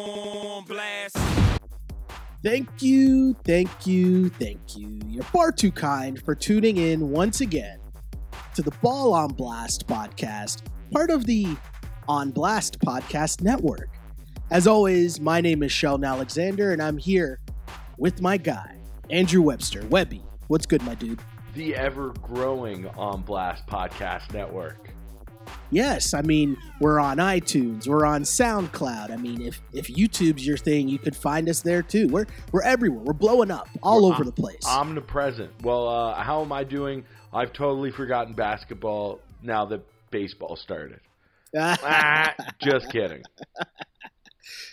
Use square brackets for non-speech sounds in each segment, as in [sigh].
on blast. Thank you, thank you, thank you. You're far too kind for tuning in once again to the Ball on Blast podcast, part of the On Blast podcast network. As always, my name is Sheldon Alexander, and I'm here with my guy, Andrew Webster. Webby, what's good, my dude? The ever growing On Blast podcast network. Yes, I mean we're on iTunes, we're on SoundCloud. I mean, if if YouTube's your thing, you could find us there too. We're we're everywhere. We're blowing up all We're over om- the place. Omnipresent. Well, uh, how am I doing? I've totally forgotten basketball now that baseball started. Ah, [laughs] just kidding.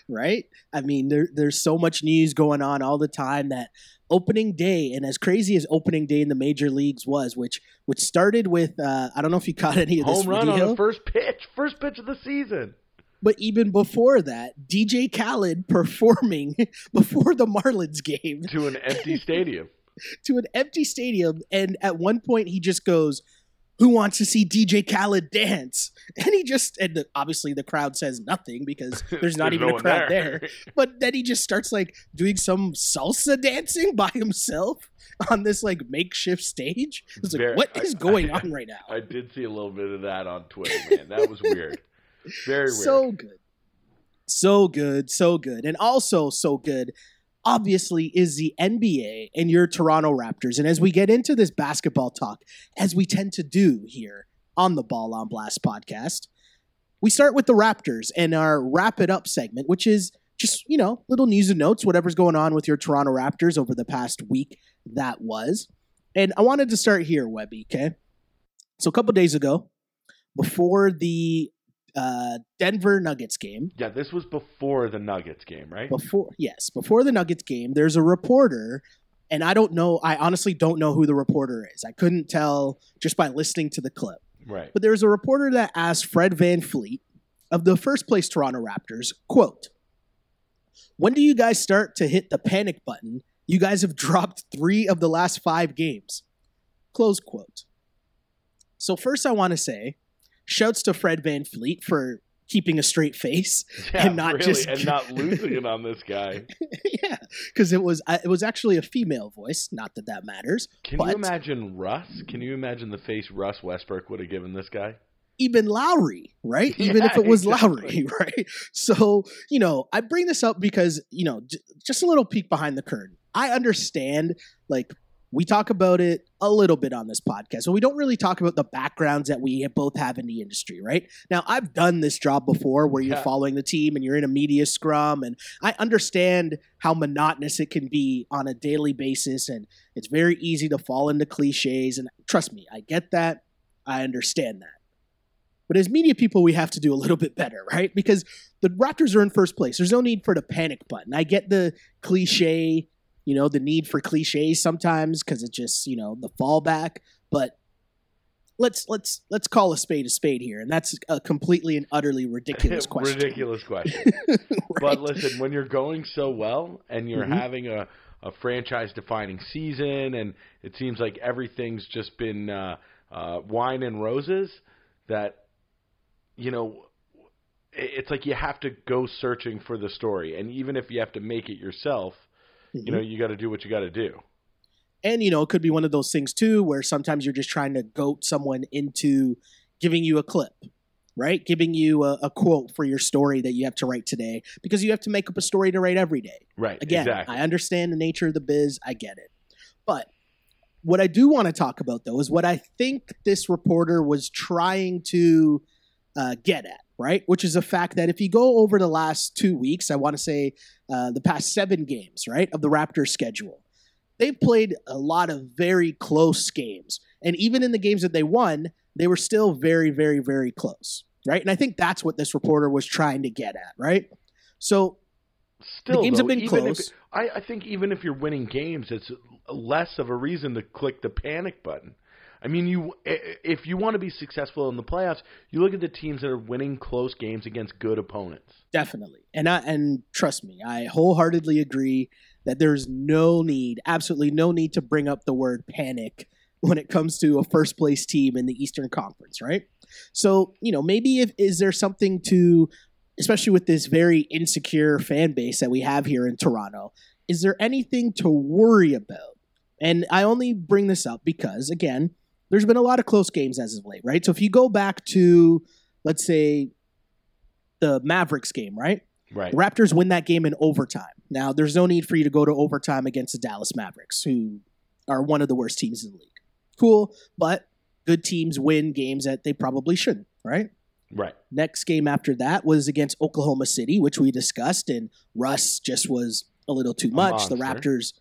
right? I mean, there, there's so much news going on all the time that opening day, and as crazy as opening day in the major leagues was, which which started with uh, I don't know if you [laughs] caught any of this Home run on the first pitch. First pitch of the season. but even before that, DJ Khaled [laughs] performing [laughs] before the Marlins game To an empty stadium. to an empty stadium, and at one point he just goes. Who wants to see DJ Khaled dance? [laughs] And he just, and the, obviously the crowd says nothing because [laughs] there's not even no a crowd there. [laughs] But then he just starts like doing some salsa dancing by himself on this like makeshift stage. It's like, Very- what is I- going I- on right now? I did see a little bit of that on Twitter, man. That was weird. Very weird. so good. So good, so good. And also so good, obviously, is the NBA and your Toronto Raptors. And as we get into this basketball talk, as we tend to do here on the Ball on Blast podcast, we start with the Raptors and our wrap it up segment, which is just, you know, little news and notes, whatever's going on with your Toronto Raptors over the past week that was. And I wanted to start here, Webby, okay? So a couple days ago, before the uh, Denver Nuggets game, yeah, this was before the Nuggets game, right? before yes, before the Nuggets game, there's a reporter, and I don't know, I honestly don't know who the reporter is. I couldn't tell just by listening to the clip. Right. But there was a reporter that asked Fred VanVleet of the first place Toronto Raptors, quote, When do you guys start to hit the panic button? You guys have dropped three of the last five games. Close quote. So first I want to say, shouts to Fred VanVleet for keeping a straight face. [laughs] Yeah, and not really, just- and not [laughs] losing it on this guy. [laughs] yeah, because it was it was actually a female voice. Not that that matters. Can But- you imagine Russ? Can you imagine the face Russ Westbrook would have given this guy? even Lowry, right? Even if it was exactly. Lowry, right? So, you know, I bring this up because, you know, j- just a little peek behind the curtain. I understand, like, we talk about it a little bit on this podcast, but we don't really talk about the backgrounds that we both have in the industry, right? Now, I've done this job before where you're Yeah. following the team and you're in a media scrum, and I understand how monotonous it can be on a daily basis, and it's very easy to fall into cliches. And trust me, I get that. I understand that. But as media people, we have to do a little bit better, right? Because the Raptors are in first place. There's no need for the panic button. I get the cliche, you know, the need for cliches sometimes because it's just, you know, the fallback. But let's let's let's call a spade a spade here, and that's a completely and utterly ridiculous [laughs] question. Ridiculous question. [laughs] But listen, when you're going so well and you're Mhm. having a, a franchise defining season and it seems like everything's just been uh, uh, wine and roses, that, you know, it's like you have to go searching for the story. And even if you have to make it yourself, you know, you got to do what you got to do. and you know it could be one of those things too where sometimes you're just trying to goat someone into giving you a clip right giving you a, a quote for your story that you have to write today because you have to make up a story to write every day Right. again exactly. i understand the nature of the biz i get it but what i do want to talk about though is what i think this reporter was trying to uh, get at right which is the fact that if you go over the last two weeks i want to say uh, the past seven games right of the raptors schedule they've played a lot of very close games and even in the games that they won they were still very very very close right and i think that's what this reporter was trying to get at right so Still, games have been even if- close. I, I think even if you're winning games, it's less of a reason to click the panic button. I mean, you if you want to be successful in the playoffs, you look at the teams that are winning close games against good opponents. Definitely. And I and trust me, I wholeheartedly agree that there's no need, absolutely no need to bring up the word panic when it comes to a first place team in the Eastern Conference, right? So, you know, maybe if is there something to especially with this very insecure fan base that we have here in Toronto, is there anything to worry about? And I only bring this up because, again, there's been a lot of close games as of late, right? So if you go back to, let's say, the Mavericks game, right? Right. The Raptors win that game in overtime. Now, there's no need for you to go to overtime against the Dallas Mavericks, who are one of the worst teams in the league. Cool, but good teams win games that they probably shouldn't, right? Right. Next game after that was against Oklahoma City, which we discussed, and Russ just was a little too much. The. Raptors,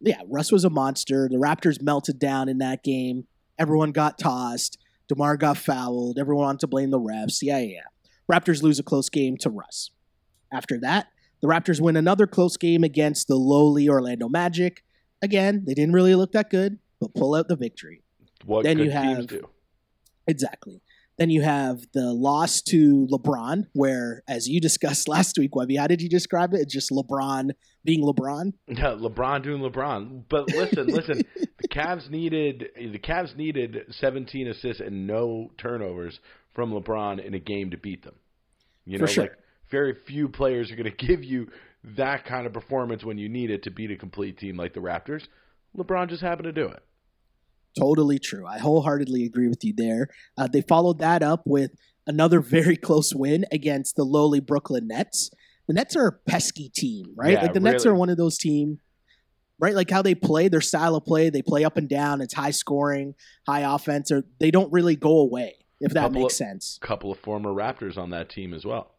yeah, Russ was a monster. The Raptors melted down in that game. Everyone got tossed. DeMar got fouled. Everyone wanted to blame the refs. Yeah, yeah, yeah. Raptors lose a close game to Russ. After that, the Raptors win another close game against the lowly Orlando Magic. Again, they didn't really look that good, but pull out the victory. What Then good you teams have- do. Exactly. Then you have the loss to LeBron, where, as you discussed [laughs] last week, Webby, how did you describe it? It's just LeBron being LeBron. Yeah, LeBron doing LeBron. But listen, listen. [laughs] The Cavs needed the Cavs needed 17 assists and no turnovers from LeBron in a game to beat them. You For know, sure. like very few players are going [laughs] to give you that kind of performance when you need it to beat a complete team like the Raptors. LeBron just happened to do it. Totally true. I wholeheartedly agree with you there. Uh, they followed that up with another very close win against the lowly Brooklyn Nets. The Nets are a pesky team, right? Yeah, like the Nets are one of those team, right? Like how they play, their style of play, they play up and down. It's high scoring, high offense, or they don't really go away. If that Couple makes of- sense. couple of former Raptors on that team as well.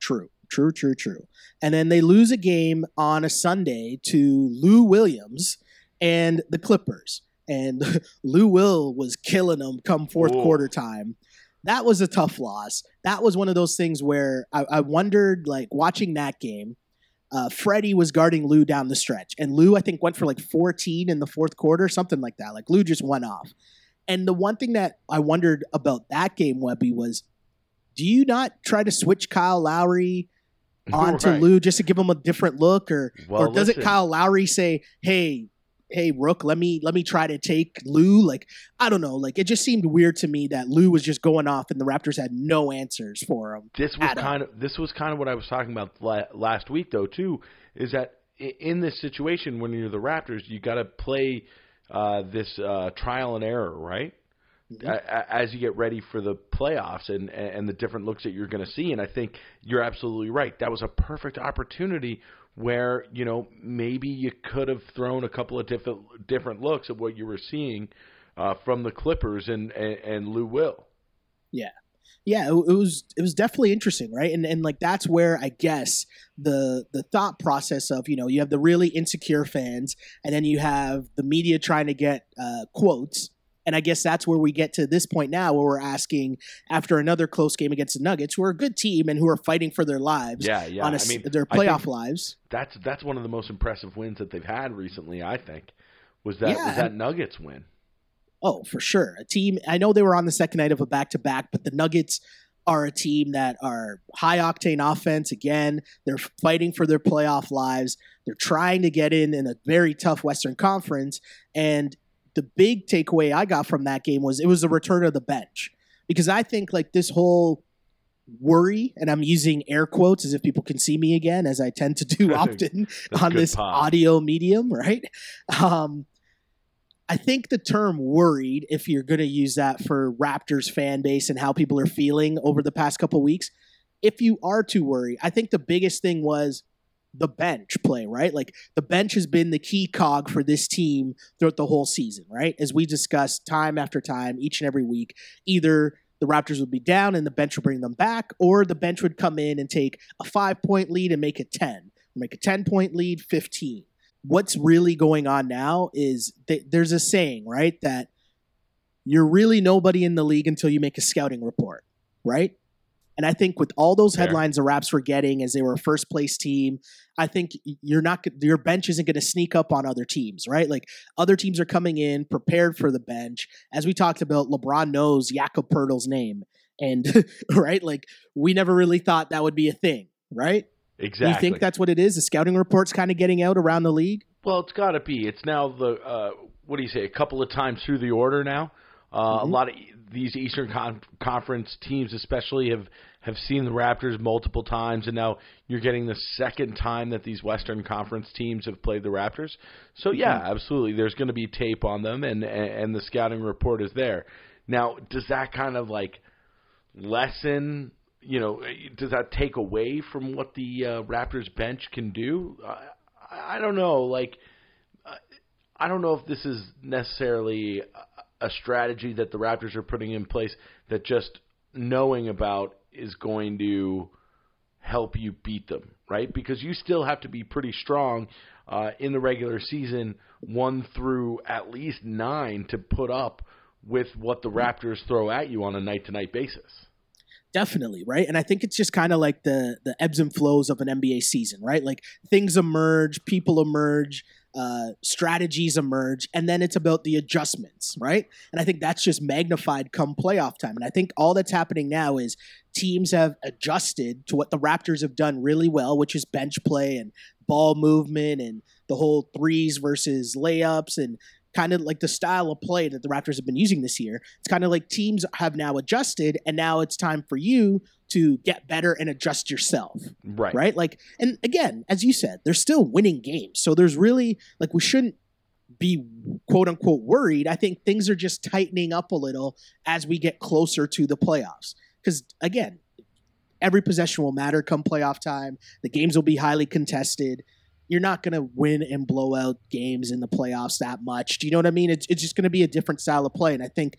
True, true, true, true. And then they lose a game on a Sunday to Lou Williams and the Clippers. And [laughs] Lou Will was killing them come fourth quarter time. That was a tough loss. That was one of those things where I, I wondered, like watching that game. Uh, Freddie was guarding Lou down the stretch, and Lou I think went for like 14 in the fourth quarter, something like that. Like Lou just went off. And the one thing that I wondered about that game, Webby, was do you not try to switch Kyle Lowry [laughs] onto Right. Lou just to give him a different look, or Well, or does it listen. Kyle Lowry say, "Hey, hey, Rook, let me let me try to take Lou"? Like I don't know. Like it just seemed weird to me that Lou was just going off and the Raptors had no answers for him. this was kind of this was kind of what I was talking about last week though too is that in this situation when you're the Raptors you got to play uh, this uh, trial and error right Mhm. A- as you get ready for the playoffs and and the different looks that you're going to see and I think you're absolutely right that was a perfect opportunity where you know maybe you could have thrown a couple of different different looks at what you were seeing uh, from the Clippers and, and and Lou Will yeah, it, it was it was definitely interesting, right? And and like that's where I guess the the thought process of you know you have the really insecure fans, and then you have the media trying to get uh, quotes. And I guess that's where we get to this point now, where we're asking after another close game against the Nuggets, who are a good team and who are fighting for their lives, yeah yeah on a I mean their playoff lives. that's that's one of the most impressive wins that they've had recently. I think was that Yeah, was that Nuggets win. Oh, for sure. A team. I know they were on the second night of a back to back, but the Nuggets are a team that are high octane offense. Again, they're fighting for their playoff lives. They're trying to get in in a very tough Western Conference. And the big takeaway I got from that game was it was the return of the bench because I think like this whole worry, and I'm using air quotes as if people can see me again, as I tend to do [laughs] often on this pod. audio medium, right? Um, I think the term worried, if you're going to use that for Raptors fan base and how people are feeling over the past couple weeks, if you are too worried, I think the biggest thing was the bench play, right? Like the bench has been the key cog for this team throughout the whole season, right? As we discussed time after time, each and every week, either the Raptors would be down and the bench would bring them back, or the bench would come in and take a five point lead and make it 10, make a 10 point lead 15. What's really going on now is th- there's a saying, right? That you're really nobody in the league until you make a scouting report, right? And I think with all those Fair. headlines the Raps were getting as they were a first place team, I think you're not your bench isn't going to sneak up on other teams, right? Like other teams are coming in prepared for the bench. As we talked about, LeBron knows Jakob Poeltl's name, and [laughs] right, like we never really thought that would be a thing, right? Exactly. You think that's what it is? The scouting reports kind of getting out around the league. Well, it's got to be. It's now the uh, what do you say? A couple of times through the order now. Uh, A Mhm. lot of these Eastern Con- Conference teams, especially, have have seen the Raptors multiple times, and now you're getting the second time that these Western Conference teams have played the Raptors. So yeah, mm-hmm. absolutely, there's going to be tape on them, and and the scouting report is there. Now, does that kind of like lessen? You know, does that take away from what the uh, Raptors bench can do? I, I don't know. Like, I don't know if this is necessarily a strategy that the Raptors are putting in place that just knowing about is going to help you beat them, right? Because you still have to be pretty strong uh, in the regular season, one through at least nine, to put up with what the Raptors throw at you on a night to night basis. Definitely, right? And I think it's just kind of like the the ebbs and flows of an NBA season, right? Like things emerge, people emerge, uh, strategies emerge, and then it's about the adjustments, right? And I think that's just magnified come playoff time. And I think all that's happening now is teams have adjusted to what the Raptors have done really well, which is bench play and ball movement and the whole threes versus layups and kind of like the style of play that the Raptors have been using this year. It's kind of like teams have now adjusted, and now it's time for you to get better and adjust yourself. Right. Right. Like, and again, as you said, they're still winning games. So there's really, like, we shouldn't be quote unquote worried. I think things are just tightening up a little as we get closer to the playoffs. Because again, every possession will matter come playoff time. The games will be highly contested you're not going to win and blow out games in the playoffs that much. Do you know what I mean? It's, it's just going to be a different style of play. And I think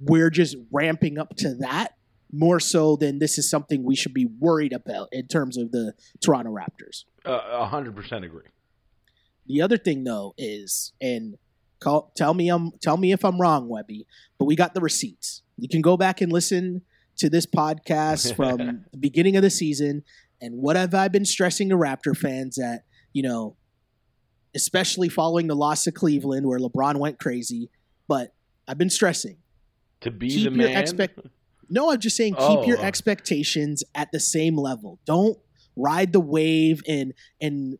we're just ramping up to that more so than this is something we should be worried about in terms of the Toronto Raptors. Uh, a hundred percent agree. The other thing though is, and call, tell me I'm tell me if I'm wrong, Webby, but we got the receipts. You can go back and listen to this podcast [laughs] from the beginning of the season. And what have I been stressing to Raptor fans that you know, especially following the loss of Cleveland where LeBron went crazy. But I've been stressing to be keep the man. Expect- no, I'm just saying keep oh. your expectations at the same level. Don't ride the wave and and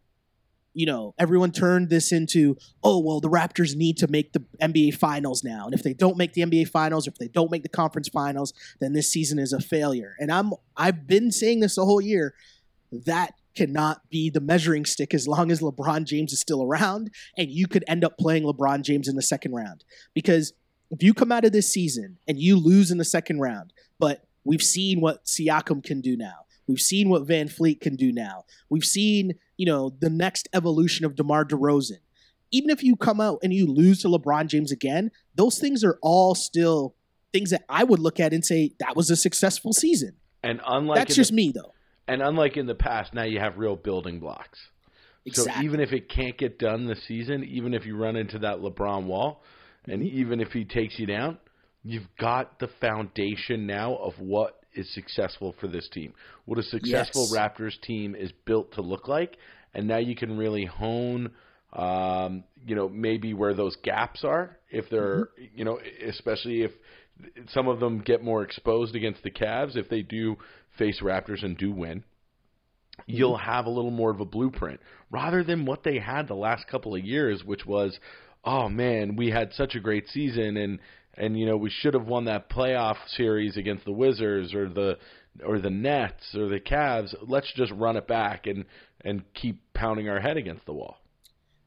you know everyone turned this into oh well the Raptors need to make the NBA finals now and if they don't make the NBA finals or if they don't make the conference finals then this season is a failure. And I'm I've been saying this the whole year that cannot be the measuring stick as long as LeBron James is still around, and you could end up playing LeBron James in the second round. Because if you come out of this season and you lose in the second round, but we've seen what Siakam can do now. We've seen what VanVleet can do now. We've seen, you know, the next evolution of DeMar DeRozan. Even if you come out and you lose to LeBron James again, those things are all still things that I would look at and say that was a successful season. And unlike that's just the, me though. And unlike in the past, now you have real building blocks. Exactly. So even if it can't get done this season, even if you run into that LeBron wall, and mm-hmm. even if he takes you down, you've got the foundation now of what is successful for this team. What a successful yes. Raptors team is built to look like, and now you can really hone um, you know, maybe where those gaps are if they're, mm-hmm. you know, especially if some of them get more exposed against the Cavs if they do face Raptors and do win, you'll mm-hmm. have a little more of a blueprint rather than what they had the last couple of years, which was, oh man, we had such a great season and and you know we should have won that playoff series against the Wizards or the or the Nets or the Cavs. Let's just run it back and and keep pounding our head against the wall.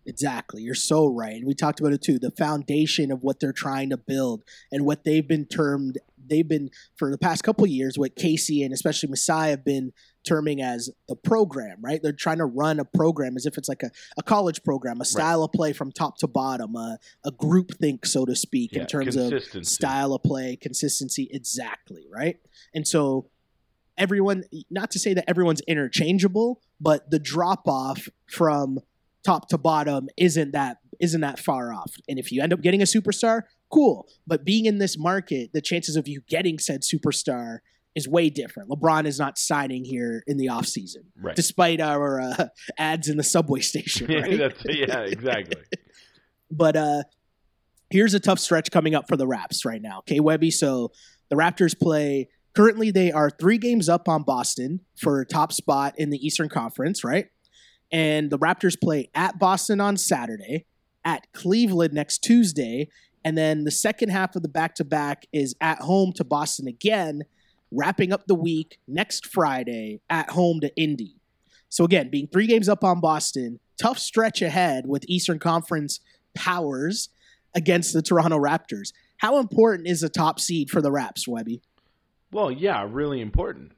Exactly. You're so right. And we talked about it too. The foundation of what they're trying to build and what they've been termed, they've been for the past couple years, what Casey and especially Masai have been terming as the program, right? They're trying to run a program as if it's like a, a college program, a style right. of play from top to bottom, a, a group think, so to speak, yeah, in terms of style of play, consistency. Exactly, right? And so everyone, not to say that everyone's interchangeable, but the drop off from top to bottom isn't that isn't that far off. And if you end up getting a superstar, cool. But being in this market, the chances of you getting said superstar is way different. LeBron is not signing here in the offseason, right. despite our uh, [laughs] ads in the subway station. [laughs] Right? yeah, exactly. [laughs] but uh, here's a tough stretch coming up for the Raps right now. Okay, Webby. So the Raptors play. Currently, they are three games up on Boston for top spot in the Eastern Conference, right? And the Raptors play at Boston on Saturday, at Cleveland next Tuesday, and then the second half of the back to back is at home to Boston again, wrapping up the week next Friday at home to Indy. So again, being three games up on Boston, tough stretch ahead with Eastern Conference powers against the Toronto Raptors. How important is a top seed for the Raps, Webby? Well, yeah, really important.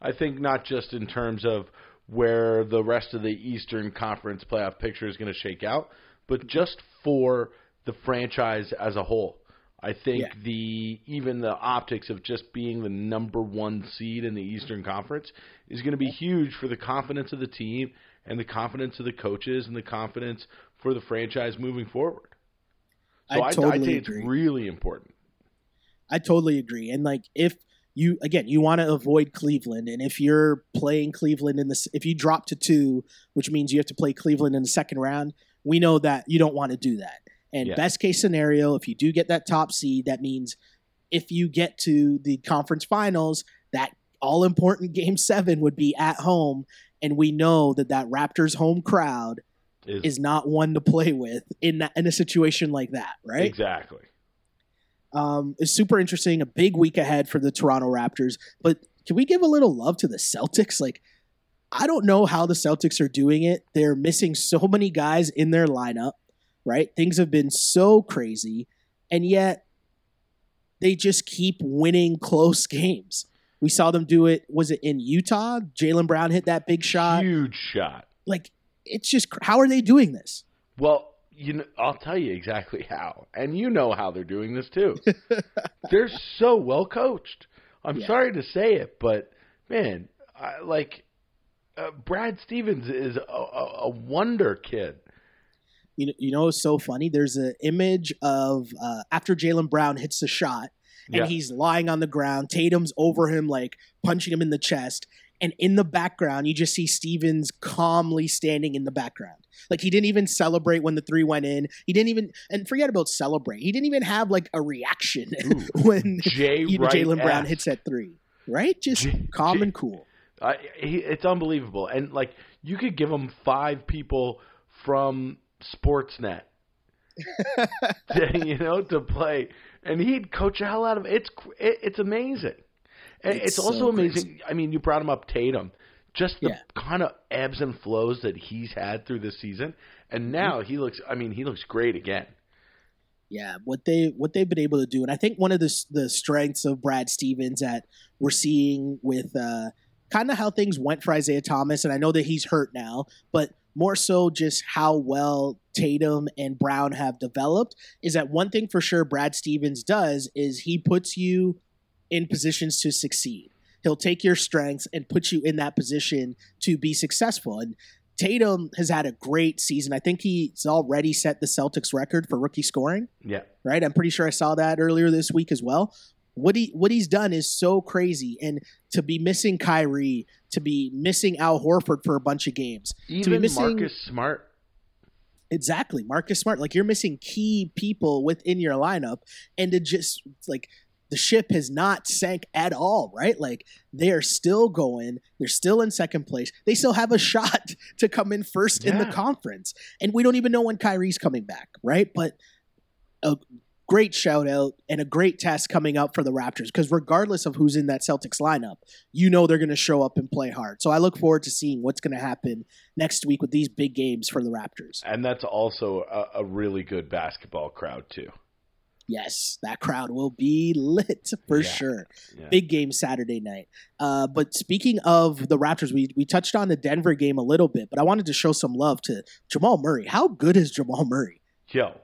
I think not just in terms of where the rest of the Eastern Conference playoff picture is going to shake out, but just for the franchise as a whole. I think Yeah. the even the optics of just being the number one seed in the Eastern Conference is going to be huge for the confidence of the team and the confidence of the coaches and the confidence for the franchise moving forward. So I I, totally say it's agree. really important. I totally agree. And like if you again you want to avoid Cleveland, and if you're playing Cleveland in this, if you drop to two, which means you have to play Cleveland in the second round, we know that you don't want to do that. And Yeah. best case scenario, if you do get that top seed, that means if you get to the conference finals, that all important game seven would be at home, and we know that that Raptors home crowd Is, is not one to play with in that in a situation like that, right? exactly. um, is super interesting. A big week ahead for the Toronto Raptors. But can we give a little love to the Celtics? Like, I don't know how the Celtics are doing it. They're missing so many guys in their lineup, right? Things have been so crazy. And yet, they just keep winning close [laughs] games. We saw them do it. Was it in Utah? Jaylen Brown hit that big shot. Huge shot. Like, it's just, how are they doing this? Well, you know, I'll tell you exactly how, and you know how they're doing this too. [laughs] they're so well coached. I'm Yeah. sorry to say it, but man, I, like uh, Brad Stevens is a, a, a wonder kid. You know, you know, it's so funny. There's an image of uh, after Jaylen Brown hits the shot, and Yeah. he's lying on the ground. Tatum's over him, like punching him in the chest. And in the background, you just see Stevens calmly standing in the background. Like he didn't even celebrate when the three went in. He didn't even, and forget about celebrate. He didn't even have like a reaction [laughs] Ooh. when Jay you know, Jaylen Brown hits that three. Right? Just J- calm J- and cool. I, he, it's unbelievable, and like you could give him five people from Sportsnet, to, [laughs] you know, to play, and he'd coach the hell out of it. It's it, it's amazing, and It's it's, also so amazing. I mean, you brought him up, Tatum, just the Yeah. kind of ebbs and flows that he's had through this season, and now he looks. I mean, he looks great again. Yeah, what they what they've been able to do, and I think one of the the strengths of Brad Stevens that we're seeing with uh, kind of how things went for Isaiah Thomas, and I know that he's hurt now, but more so just how well Tatum and Brown have developed is that one thing for sure Brad Stevens does is he puts you in positions to succeed. He'll take your strengths and put you in that position to be successful. And Tatum has had a great season. I think he's already set the Celtics record for rookie scoring Yeah, right? I'm pretty sure I saw that earlier this week as well. What he what he's done is so crazy, and to be missing Kyrie, to be missing Al Horford for a bunch of games, even to be missing- Marcus Smart. exactly, Marcus Smart, like you're missing key people within your lineup, and to just like the ship has not sank at all, right? Like they are still going, they're still in second place, they still have a shot [laughs] to come in first in the conference, and we don't even know when Kyrie's coming back, right? But a great shout out and a great test coming up for the Raptors because regardless of who's in that Celtics lineup, you know they're going to show up and play hard. So I look forward to seeing what's going to happen next week with these big games for the Raptors. And that's also a, a really good basketball crowd too. Yes, that crowd will be lit for Yeah. sure. Yeah. Big game Saturday night. Uh, but speaking of the Raptors, we we touched on the Denver game a little bit, but I wanted to show some love to Jamal Murray. How good is Jamal Murray? Yo,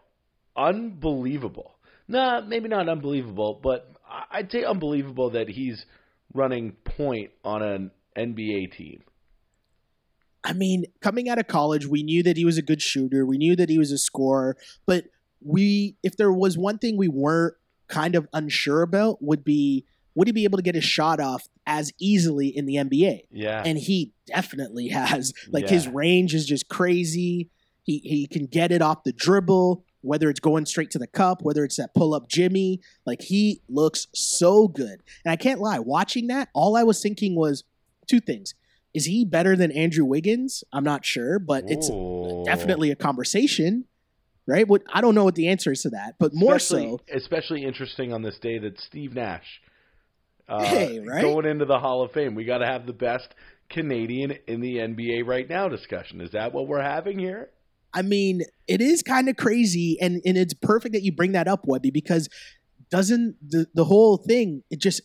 unbelievable. Nah, maybe not unbelievable, but I'd say unbelievable that he's running point on an NBA team. I mean, coming out of college, we knew that he was a good shooter. We knew that he was a scorer, but we if there was one thing we weren't kind of unsure about would be would he be able to get his shot off as easily in the NBA? Yeah. And he definitely [laughs] has. Like his range is just crazy. He he can get it off the dribble, whether it's going straight to the cup, whether it's that pull up Jimmy. Like he looks so good. And I can't lie, watching that, all I was thinking was two things. Is he better than Andrew Wiggins? I'm not sure, but it's Ooh. definitely a conversation, right? What I don't know what the answer is to that, but more especially, so, especially interesting on this day that Steve Nash uh, Hey, right? going into the Hall of Fame. We got to have the best Canadian in the NBA right now discussion. Is that what we're having here? I mean, it is kind of crazy, and and it's perfect that you bring that up, Webby, because doesn't the the whole thing it just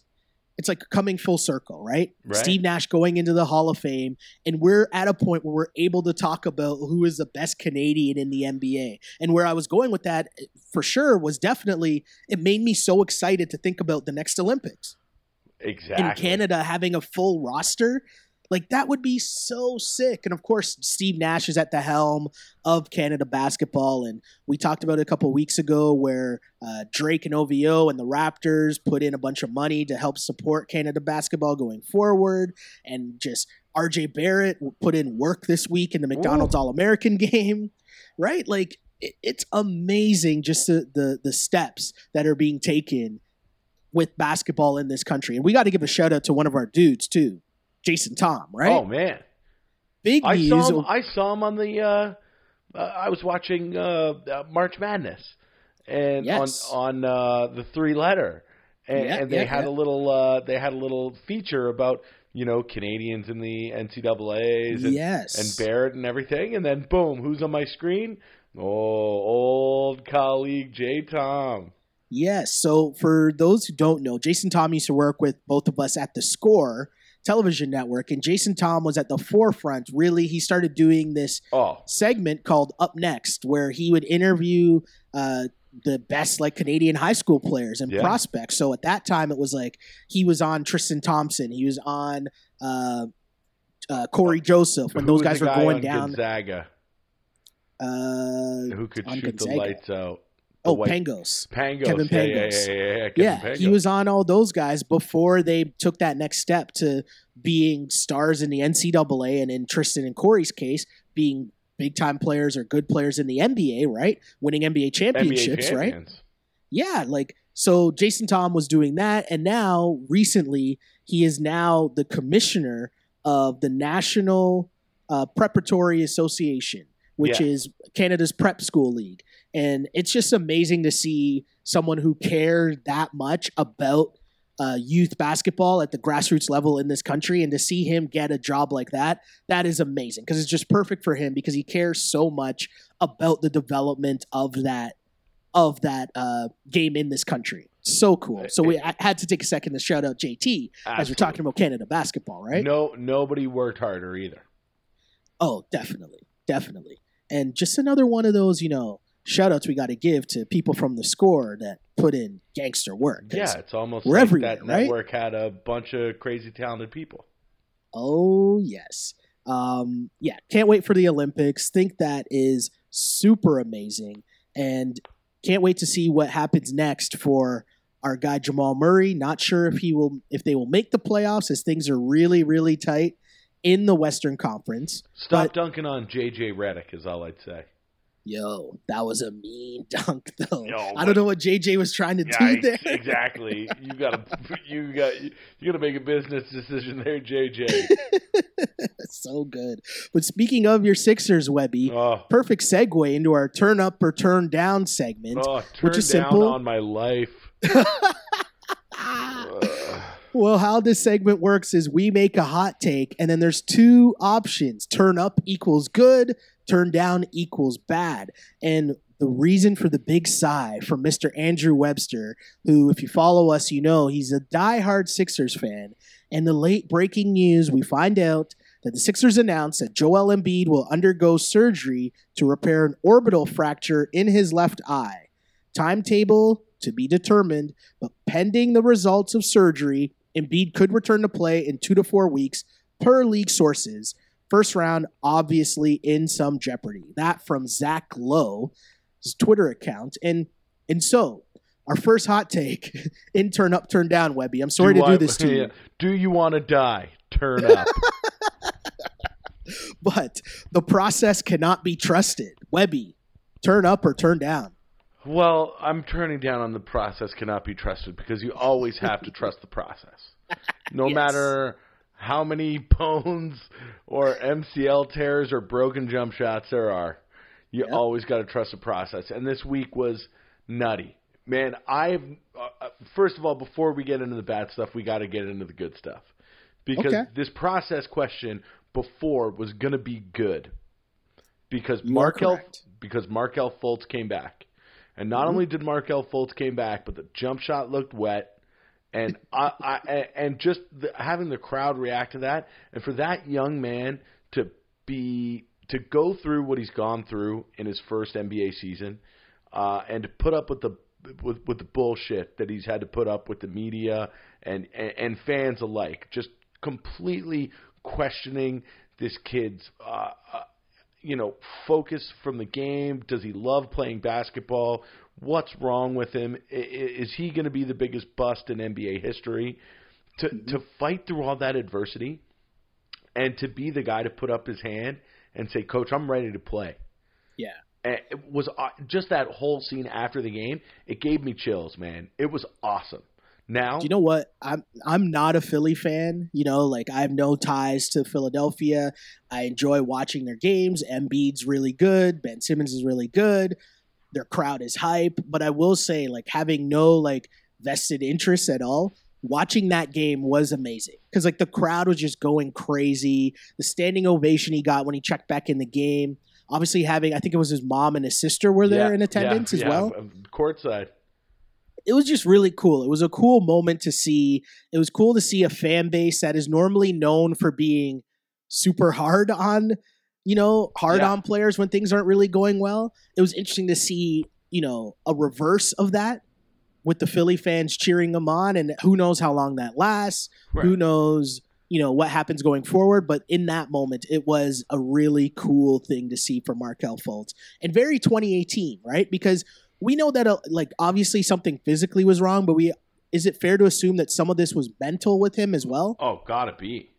it's like coming full circle, right? Right. Steve Nash going into the Hall of Fame, and we're at a point where we're able to talk about who is the best Canadian in the NBA. And where I was going with that, eh, for sure, was definitely it made me so excited to think about the next Olympics Exactly. in Canada having a full roster. Like that would be so sick. And of course, Steve Nash is at the helm of Canada basketball. And we talked about it a couple weeks ago where uh, Drake and OVO and the Raptors put in a bunch of money to help support Canada basketball going forward. And just RJ Barrett put in work this week in the McDonald's All American [laughs] game, right? Like it, it's amazing just the, the the steps that are being taken with basketball in this country. And we got to give a shout out to one of our dudes too, Jason Tom, right? Oh man, Big I news. saw him. I saw him on the. Uh, uh, I was watching uh, uh, March Madness, and Yes. on on uh, the three letter, and, Yeah, and they yeah, had yeah. a little. Uh, they had a little feature about you know Canadians in the NCAA's and, yes. and Barrett and everything, and then boom, who's on my screen? Oh, old colleague Jay Tom. Yes. So for those who don't know, Jason Tom used to work with both of us at the Score television network, and Jason Tom was at the forefront. Really, he started doing this Oh, segment called Up Next, where he would interview uh, the best like Canadian high school players and Yeah. prospects. So at that time, it was like he was on Tristan Thompson, he was on uh, uh, Cory Joseph when who those guys were guy going down. Gonzaga Uh, who could shoot Gonzaga. the lights out. Oh, white- Pangos. Pangos. Kevin yeah, Pangos. Yeah, yeah, yeah, Kevin Yeah, he was on all those guys before they took that next step to being stars in the NCAA, and in Tristan and Cory's case, being big time players or good players in the NBA, right? Winning NBA NBA championships, right? Yeah, like so Jason Tom was doing that and now recently he is now the commissioner of the National uh, Preparatory Association, which Yeah. is Canada's prep school league. And it's just amazing to see someone who cared that much about uh, youth basketball at the grassroots level in this country and to see him get a job like that that is amazing because it's just perfect for him because he cares so much about the development of that of that uh, game in this country. So cool. So we I had to take a second to shout out JT as we're talking about Canada basketball, right? No, nobody worked harder either. Oh, definitely, definitely. And just another one of those, you know, shout outs we got to give to people from the score that put in gangster work. Yeah, it's almost we're like everywhere, that right? network had a bunch of crazy talented people. Oh yes. Um, yeah, can't wait for the Olympics. Think that is super amazing, and can't wait to see what happens next for our guy Jamal Murray. Not sure if he will, if they will make the playoffs, as things are really, really tight in the Western Conference. Stop But- dunking on JJ Redick is all I'd say. Yo, that was a mean [laughs] dunk, though. Yo, I don't know what JJ was trying to Yeah, do there. [laughs] exactly. You gotta, [laughs] you got, you gotta make a business decision there, JJ. so good. But speaking of your Sixers, Webby, Oh, perfect segue into our turn up or turn down segment. oh turn is down simple. on my life. Well, how this segment works is we make a hot take, and then there's two options turn up equals good, turn down equals bad. And the reason for the big sigh from Mr. Andrew Webster, who, if you follow us, you know he's a diehard Sixers fan. And the late breaking news, we find out that the Sixers announced that Joel Embiid will undergo surgery to repair an orbital fracture in his left eye. Timetable to be determined, but pending the results of surgery, Embiid could return to play in two to four weeks per league sources. First round, obviously in some jeopardy. That from Zach Lowe, his Twitter account. And and so our first hot take [laughs] in turn up, turn down, Webby. I'm sorry to I- do this to [laughs] you. Do you want to die? Turn up. [laughs] but the process cannot be trusted. Webby, turn up or turn down. Well, I'm turning down on the process cannot be trusted because you always have to trust the process. No Yes. matter how many [laughs] bones or MCL tears or broken jump shots there are, you Yep. always got to trust the process. And this week was nutty. Man, I've uh, first of all, before we get into the bad stuff, we got to get into the good stuff because Okay. this process question before was going to be good because Markelle correct. because Markelle Fultz came back, and not Mhm. only did Markelle Fultz came back, but the jump shot looked wet. And I, I and just the, having the crowd react to that, and for that young man to be to go through what he's gone through in his first NBA season, uh, and to put up with the with, with the bullshit that he's had to put up with the media and, and and fans alike, just completely questioning this kid's uh, uh, you know focus from the game. Does he love playing basketball? What's wrong with him? Is he going to be the biggest bust in NBA history? To to fight through all that adversity, and to be the guy to put up his hand and say, "Coach, I'm ready to play." Yeah. And it was uh, just that whole scene after the game. It gave me chills, man. It was awesome. Now, Do you know what? I'm I'm not a Philly fan. You know, like I have no ties to Philadelphia. I enjoy watching their games. Embiid's really good. Ben Simmons is really good. Their crowd is hype. But I will say, like having no like vested interest at all, watching that game was amazing because like the crowd was just going crazy. The standing ovation he got when he checked back in the game. Obviously, having I think it was his mom and his sister were there Yeah, in attendance yeah, as yeah, well Courtside. it was just really cool. It was a cool moment to see. It was cool to see a fan base that is normally known for being super hard on, you know, hard Yeah. on players when things aren't really going well. It was interesting to see, you know, a reverse of that with the Philly fans cheering them on and who knows how long that lasts. Who knows, you know, what happens going forward, but in that moment it was a really cool thing to see for Markelle Fultz. And very 2018, right? Because we know that uh, like obviously something physically was wrong, but we is it fair to assume that some of this was mental with him as well, Oh, gotta be.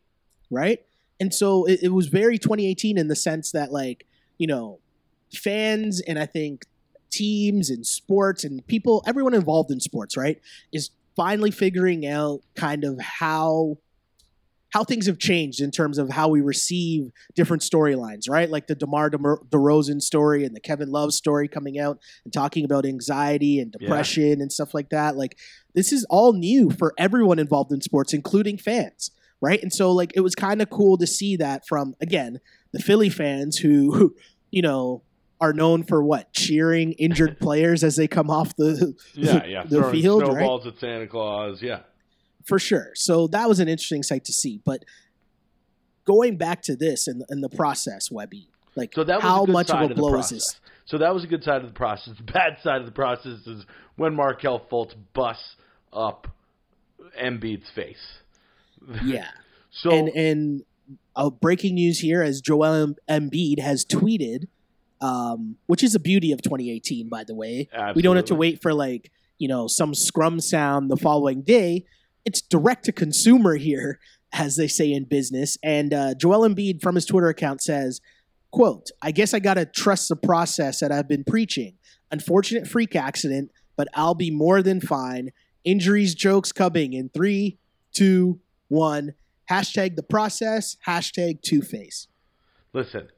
right? And so it, it was very 2018 in the sense that like you know fans and I think teams and sports and people everyone involved in sports right is finally figuring out kind of how how things have changed in terms of how we receive different storylines, right? Like the DeMar DeRozan story and the Kevin Love story coming out and talking about anxiety and Yeah. depression and stuff like that. Like this is all new for everyone involved in sports, including fans, right? And so like it was kind of cool to see that from again the Philly fans who, [laughs] you know, are known for what cheering injured [laughs] players as they come off the [laughs] Yeah, yeah. the Throwing field, right? snowballs at Santa Claus. Yeah. for sure. So that was an interesting sight to see. But going back to this and, and the process, Webby, like So that was how much of a blow is process. this? So that was a good side of the process. The bad side of the process is when Markelle Fultz busts up Embiid's face. Yeah. [laughs] So and and uh, breaking news here as Joel Em- Embiid has tweeted, um, which is a beauty of 2018, by the way. We don't have to wait for like you know some scrum sound the following day. It's direct to consumer here, as they say in business. And uh, Joel Embiid from his Twitter account says, "quote I guess I gotta trust the process that I've been preaching. Unfortunate freak accident, but I'll be more than fine. Injuries, jokes coming in three, two, one. Hashtag the process. Hashtag Two Face. Listen,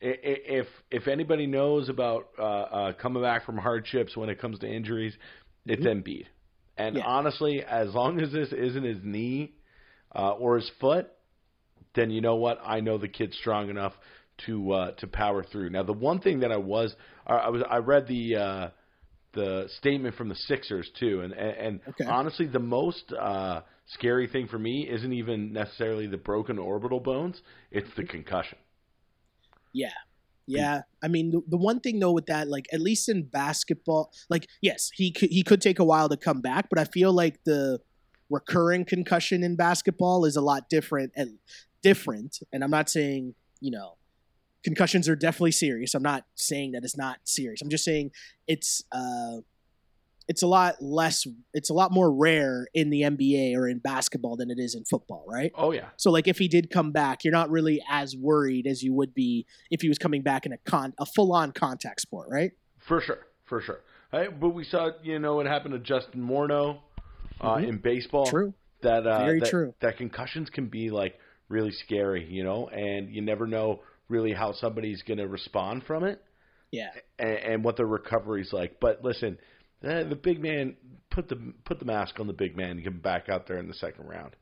if if anybody knows about uh, uh, coming back from hardships when it comes to injuries, it's Embiid. And Mm-hmm. Yeah. honestly, as long as this isn't his knee uh, or his foot, then you know what? I know the kid's strong enough to uh, to power through. Now, the one thing that I was I I was I read the uh, the statement from the Sixers too, and and, and Okay. honestly, the most uh, scary thing for me isn't even necessarily the broken orbital bones; it's the concussion. Yeah. Yeah, I mean the, the one thing though with that, like at least in basketball, like yes, he could, he could take a while to come back, but I feel like the recurring concussion in basketball is a lot different and different. And I'm not saying you know concussions are definitely serious. I'm not saying that it's not serious. I'm just saying it's uh it's a lot less. It's a lot more rare in the NBA or in basketball than it is in football, right? Oh yeah, So like if he did come back, you're not really as worried as you would be if he was coming back in a con a full on contact sport, right? for sure, for sure. Right? But we saw, you know, what happened to Justin Morneau uh, Mhm. in baseball. True. That uh, Very that, true. That concussions can be like really scary, you know, and you never know really how somebody's going to respond from it. Yeah. and, and what the recovery's like. But listen, eh, the big man put the put the mask on the big man. and get him back out there in the second round.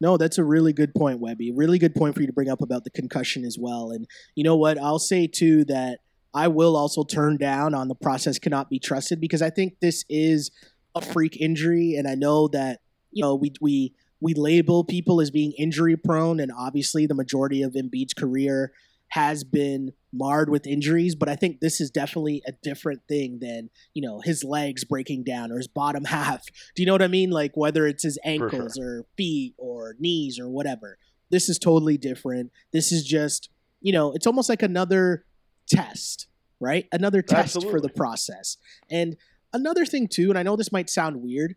No, that's a really good point, Webby. Really good point for you to bring up about the concussion as well. And you know what? I'll say too that I will also turn down on the process cannot be trusted because I think this is a freak injury, and I know that you know we we we label people as being injury prone, and obviously the majority of Embiid's career has been marred with injuries, but I think this is definitely a different thing than, you know, his legs breaking down or his bottom [laughs] half. Do you know what I mean? Like whether it's his ankles sure. or feet or knees or whatever. This is totally different. This is just, you know, it's almost like another test, right? Another test Absolutely. for the process. And another thing too, and I know this might sound weird,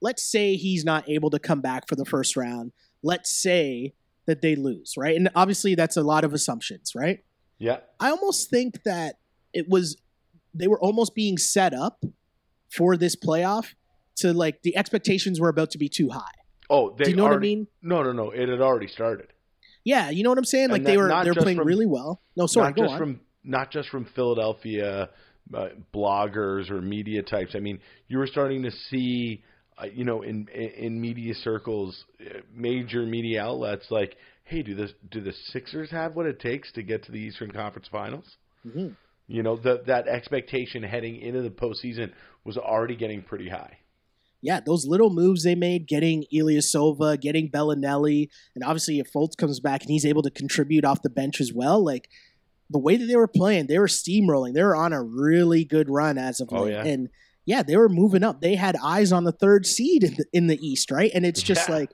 let's say he's not able to come back for the first round. Let's say that they lose, right? And obviously that's a lot of assumptions, right? Yeah. I almost think that it was they were almost being set up for this playoff to like the expectations were about to be too high. Oh, they Do you know already, what I mean? No, no, no. It had already started. Yeah, you know what I'm saying? Like they were they were playing from, really well. No, sorry, not go just on. From, not just from Philadelphia uh, bloggers or media types. I mean, you were starting to see uh, you know, in in media circles, uh, major media outlets, like, hey, do the do the Sixers have what it takes to get to the Eastern Conference Finals? Mm-hmm. You know, that that expectation heading into the postseason was already getting pretty high. Yeah, those little moves they made, getting Ilyasova, getting Belinelli, and obviously if Fultz comes back and he's able to contribute off the bench as well, like the way that they were playing, they were steamrolling. They were on a really good run as of oh, late. Yeah. And yeah, they were moving up. They had eyes on the third seed in the, in the East, right? And it's just yeah. like,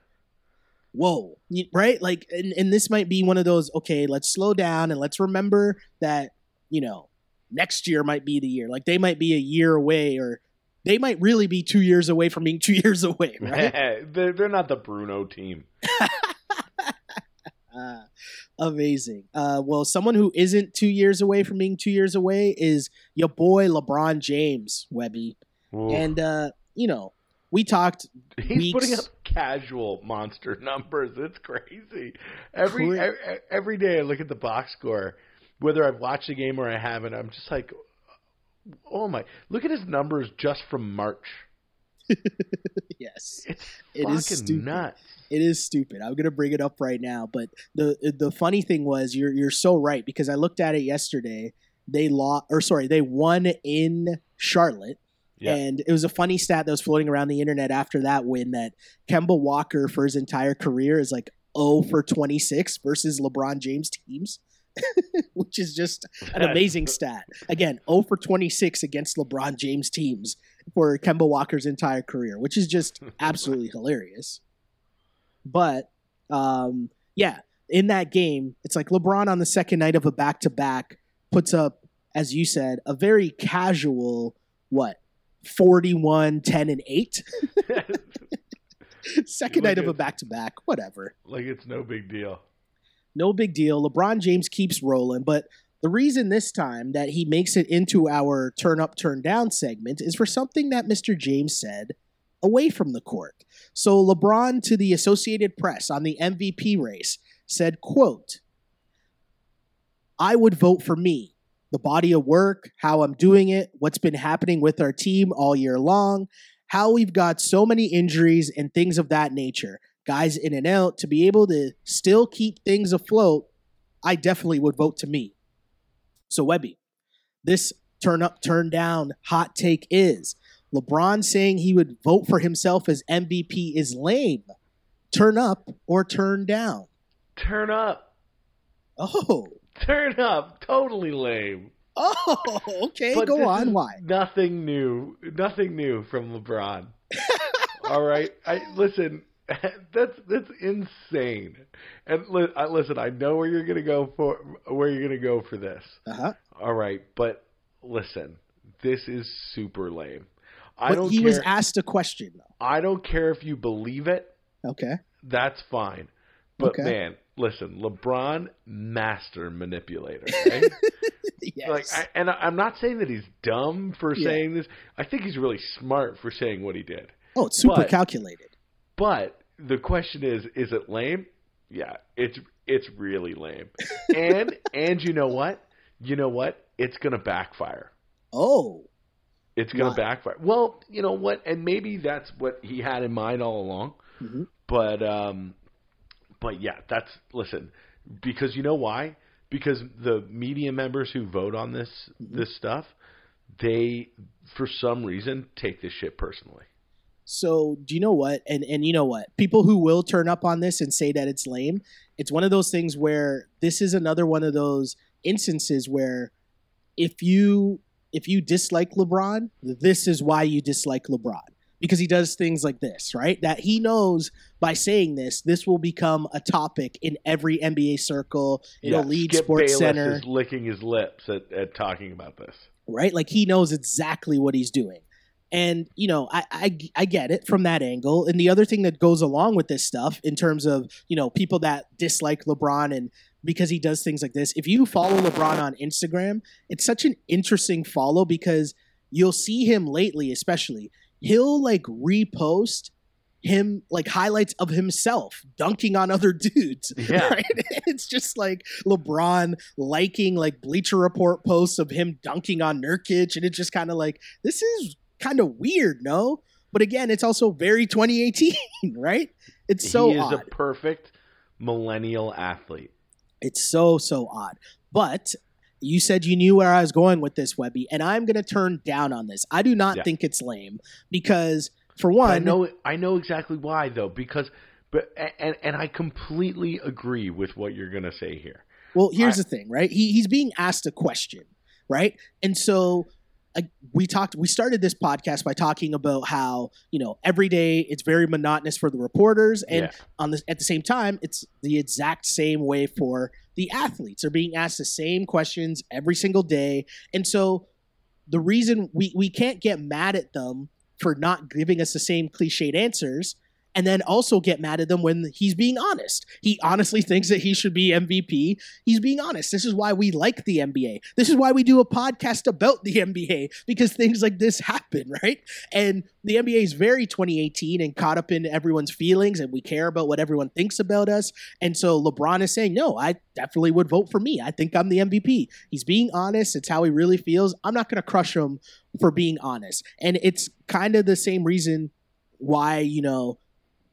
whoa, right? Like, and, and this might be one of those, okay, let's slow down and let's remember that, you know, next year might be the year. Like, they might be a year away or they might really be two years away from being [laughs] two years away, right? [laughs] they're, they're not the Bruno team. [laughs] uh, amazing. Uh, well, someone who isn't two years away from being two years away is your boy LeBron James, Webby. Ooh. And uh, you know, we talked. [laughs] He's weeks, putting up casual monster [laughs] numbers. It's crazy. Every, every day I look at the box score, whether I've watched the game or I haven't. I'm just like, oh my! Look at his numbers just from March. Yes, [laughs] It's It fucking is stupid. nuts. it is stupid. I'm gonna bring it up right now, but the the funny thing was you're you're so right because I looked at it yesterday. They lost, or sorry, they won in Charlotte. Yeah. And it was a funny stat that was floating around the internet after that win that Kemba Walker for his entire career is like 0 for 26 versus LeBron James teams, [laughs] which is just an amazing [laughs] stat. Again, 0 for 26 against LeBron James teams for Kemba Walker's entire career, which is just [laughs] absolutely hilarious. But um, yeah, in that game, it's like LeBron on the second night of a back to back puts up, as you said, a very casual, what, 41, 10, and 8? [laughs] second Like night of a back to back, whatever. like it's no big deal. No big deal. LeBron James keeps rolling, but the reason this time that he makes it into our turn up, turn down segment is for something that Mr. James said away from the court. So LeBron to the Associated Press on the MVP race said, quote, I would vote for me. The body of work, how I'm doing it, what's been happening with our team all year long, how we've got so many injuries and things of that nature. Guys in and out to be able to still keep things afloat, I definitely would vote to me. So Webby, this turn up, turn down hot take is LeBron saying he would vote for himself as MVP is lame. Turn up or turn down. Turn up, Oh, [laughs] turn up. Totally lame. oh, okay. But Go on. Why? Nothing new. Nothing new from LeBron. [laughs] All right. I listen. [laughs] That's that's insane. And li- I, listen, I know where you're gonna go for where you're gonna go for this. Uh huh. All right, but listen, this is super lame. I But don't he care. was asked a question though. I don't care if you believe it. Okay. That's fine. But Okay. man, listen, LeBron, master manipulator. [laughs] Okay? yes. Like, I, and I- I'm not saying that he's dumb for Yeah. saying this. I think he's really smart for saying what he did. oh, it's super but- calculated. But the question is, is it lame? Yeah, it's it's really lame. [laughs] And and you know what? You know what? It's gonna backfire. Oh, It's going Why? to backfire. Well, you know what? And maybe that's what he had in mind all along. Mhm. But um, but yeah, that's listen because you know why? Because the media members who vote on this Mm-hmm. this stuff, they for some reason take this shit personally. So do you know what? And and you know what? People who will turn up on this and say that it's lame, it's one of those things where this is another one of those instances where if you if you dislike LeBron, this is why you dislike LeBron. Because he does things like this, right? That he knows by saying this, this will become a topic in every NBA circle. It'll lead Skip Sports Bayless Center. is licking his lips at, at talking about this. right? Like he knows exactly what he's doing. And you know, I, I I get it from that angle. And the other thing that goes along with this stuff, in terms of you know people that dislike LeBron and because he does things like this, if you follow LeBron on Instagram, it's such an interesting follow because you'll see him lately, especially he'll like repost him like highlights of himself dunking on other [laughs] dudes. Yeah. Right? [laughs] It's just like LeBron liking like Bleacher Report posts of him dunking on Nurkic, and it's just kind of like this is kind of weird, no? But again, it's also very 2018, [laughs] right? It's so he is odd. a perfect millennial athlete. It's so so odd. But you said you knew where I was going with this, Webby, and I'm going to turn down on this. I do not Yeah. think it's lame because, for But one, I know I know exactly why though because but and and I completely agree with what you're going to say here. Well, here's I- the thing, right? He he's being asked a question, right? And so I, we talked we started this podcast by talking about how, you know, every day it's very monotonous for the reporters and yeah. on the at the same time it's the exact same way for the athletes. They're being asked the same questions every single day. And so the reason we we can't get mad at them for not giving us the same cliched answers and then also get mad at them when he's being honest. He honestly [laughs] thinks that he should be MVP. He's being honest. This is why we like the NBA. This is why we do a podcast about the NBA because things like this happen, [laughs] right? And the NBA is very 2018 and caught up in everyone's feelings and we care about what everyone thinks about us. And so LeBron is saying, "No, I definitely would vote for me. I think I'm the MVP." He's being honest. It's how he really feels. I'm not going to crush him for being honest. And it's kind of the same reason why, you know,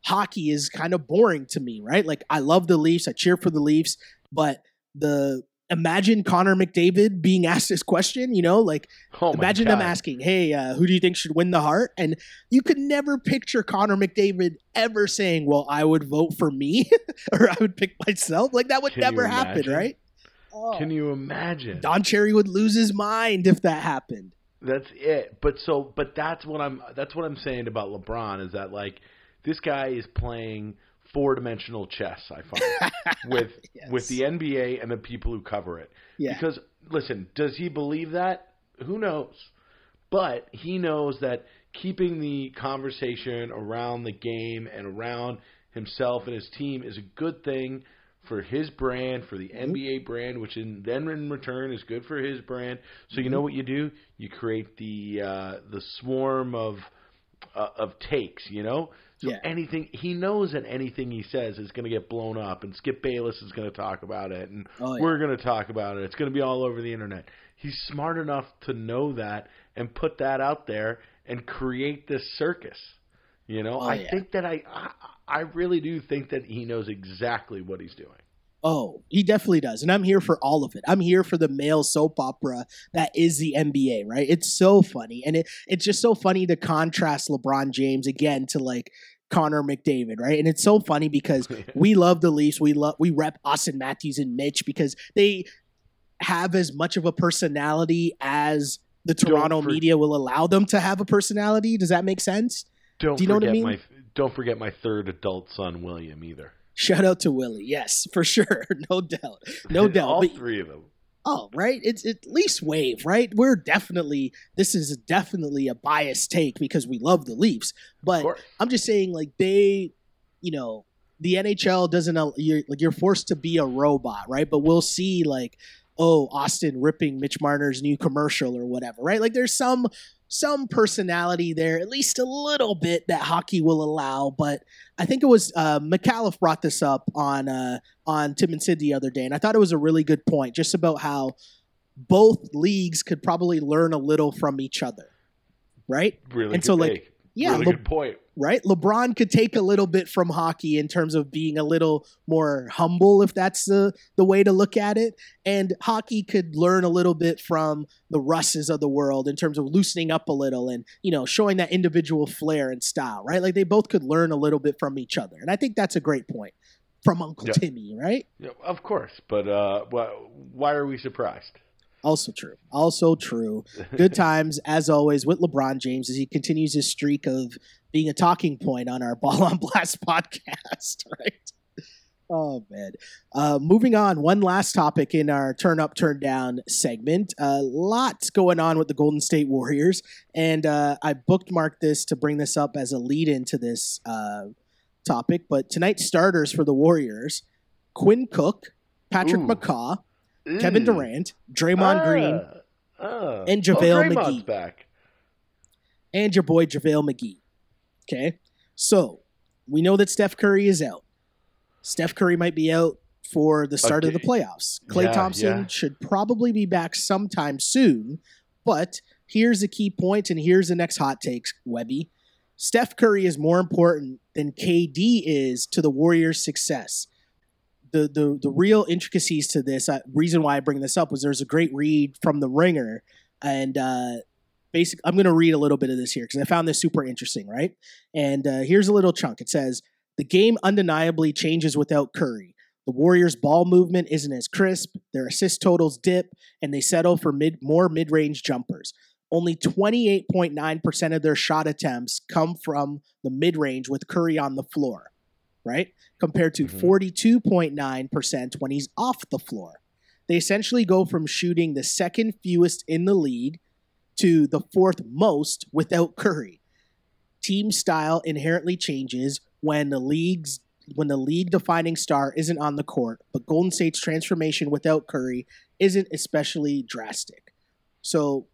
hockey is kind of boring to me, right? Like I love the Leafs, I cheer for the Leafs, but the imagine Connor McDavid being [laughs] asked this question, you know, like Oh imagine God. them asking, "Hey, uh, who do you think should win the Hart?" And you could never picture Connor McDavid ever saying, "Well, I would vote for me," [laughs] or "I would pick myself." Like that would Can never happen, right? Oh. Can you imagine? Don Cherry would lose his mind if that happened. That's it. But so, but that's what I'm. That's what I'm saying about LeBron is that like this guy is playing four dimensional chess. I find [laughs] with Yes. with the NBA and the people who cover it. Yeah. Because listen, does he believe that? Who knows? But he knows that keeping the conversation around the game and around himself and his team is a good thing for his brand, for the Mm-hmm. NBA brand, which in, then in return is good for his brand. So Mm-hmm. you know what you do? You create the uh, the swarm of uh, of takes. You know, so Yeah. anything he knows that anything he says is going to get blown up, and Skip Bayless is going to talk about it, and Oh, yeah. we're going to talk about it. It's going to be all over the internet. He's smart enough to know that and put that out there and create this circus. You know, Oh, I yeah. think that I, I I really do think that he knows exactly what he's doing. Oh, he definitely does. And I'm here for all of it. I'm here for the male soap opera that is the NBA, right? It's so funny. And it, it's just so funny to contrast LeBron James again to like Connor McDavid, right? And it's so funny because [laughs] we love the Leafs. We love we rep Auston Matthews and Mitch because they have as much of a personality as the Toronto for- media will allow them to have a personality. Does that make sense? Don't Do you know what I forget mean? my don't forget my third adult son William either. Shout out to Willie. Yes, for sure. [laughs] No doubt. No doubt. All But- three of them. Oh, right. It's at least wave, right? We're definitely this is definitely a biased take because we love the Leafs, but. I'm just saying like they, you know, the NHL doesn't you're like you're forced to be a robot, right? But we'll see like oh, Auston ripping Mitch Marner's new commercial or whatever, right? Like there's some some personality there, at least a little bit that hockey will allow. But I think it was uh, Micallef brought this up on uh, on Tim and Sid the other day, and I thought it was a really good point, just about how both leagues could probably learn a little from each other. right? Really, and so like, yeah, really Le- good point. Right, LeBron could take a little bit from hockey in terms of being a little more humble, if that's the the way to look at it, and hockey could learn a little bit from the Russes of the world in terms of loosening up a little and you know showing that individual flair and style. Right, like they both could learn a little bit from each other, and I think that's a great point from Uncle Timmy, right? Yeah, of course, but uh, why are we surprised? Also true. Also true. Good [laughs] times, as always, with LeBron James as he continues his streak of being a talking point on our [laughs] Ball on Blast podcast, [laughs] right? Oh man. Uh, moving on, one last topic in our turn up, turn down segment. A uh, lots going on with the Golden State Warriors, and uh, I bookmarked this to bring this up as a lead into this uh, topic. But tonight's starters for the Warriors: Quinn Cook, Patrick Ooh. McCaw, Kevin mm. Durant, Draymond ah, Green, ah. and JaVale oh, McGee. back. And your boy JaVale McGee. Okay. So we know that Steph Curry is out. Steph Curry might be out for the start okay. of the playoffs. Klay yeah, Thompson yeah. should probably be back sometime soon. But here's a key point, and here's the next hot takes, Webby. Steph Curry is more important than KD is to the Warriors' success the the the real intricacies to this uh, reason why I bring this up was there's a great read from the Ringer, and uh, basically I'm going to read a little bit of this here because I found this super interesting, right? And uh, here's a little chunk. It says the game undeniably changes without Curry. The Warriors' ball movement isn't as crisp. Their assist totals dip, and they settle for mid more mid range jumpers. Only 28.9% of their shot attempts come from the mid range with Curry on the floor right? Compared to mm-hmm. 42.9% when he's off the floor. They essentially go from shooting the second fewest in the league to the fourth most without Curry. Team style inherently changes when the league's when the league defining star isn't on the court, but Golden State's transformation without Curry isn't especially drastic. So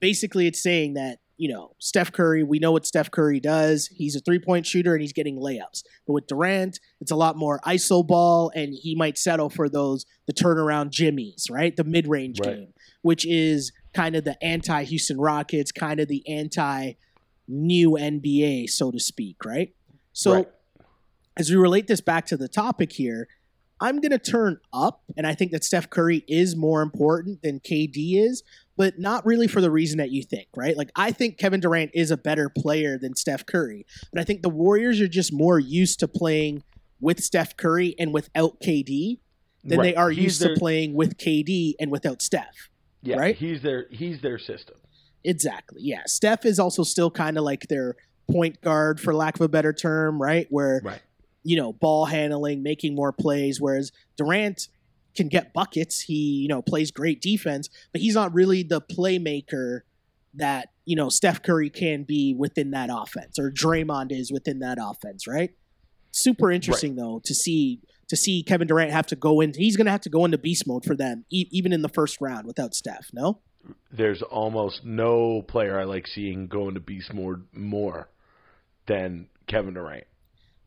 basically it's saying that you know, Steph Curry, we know what Steph Curry does. He's a three point shooter and he's getting layups. But with Durant, it's a lot more ISO ball, and he might settle for those, the turnaround jimmies, right? The mid range right. game, which is kind of the anti Houston Rockets, kind of the anti new NBA, so to speak, right? So right. as we relate this back to the topic here, I'm going to turn up, and I think that Steph Curry is more important than KD is, but not really for the reason that you think, right? Like, I think Kevin Durant is a better player than Steph Curry, but I think the Warriors are just more used to playing with Steph Curry and without KD than right. they are he's used their, to playing with KD and without Steph. Yeah, right. He's their he's their system. Exactly. Yeah. Steph is also still kind of like their point guard, for lack of a better term, right? Where right. you know ball handling, making more plays, whereas Durant can get buckets. He, you know, plays great defense, but he's not really the playmaker that, you know, Steph Curry can be within that offense or Draymond is within that offense, right? Super interesting right. though to see to see Kevin Durant have to go in. He's going to have to go into beast mode for them, e- even in the first round without Steph. No, there's almost no player I like seeing go into beast mode more than Kevin Durant.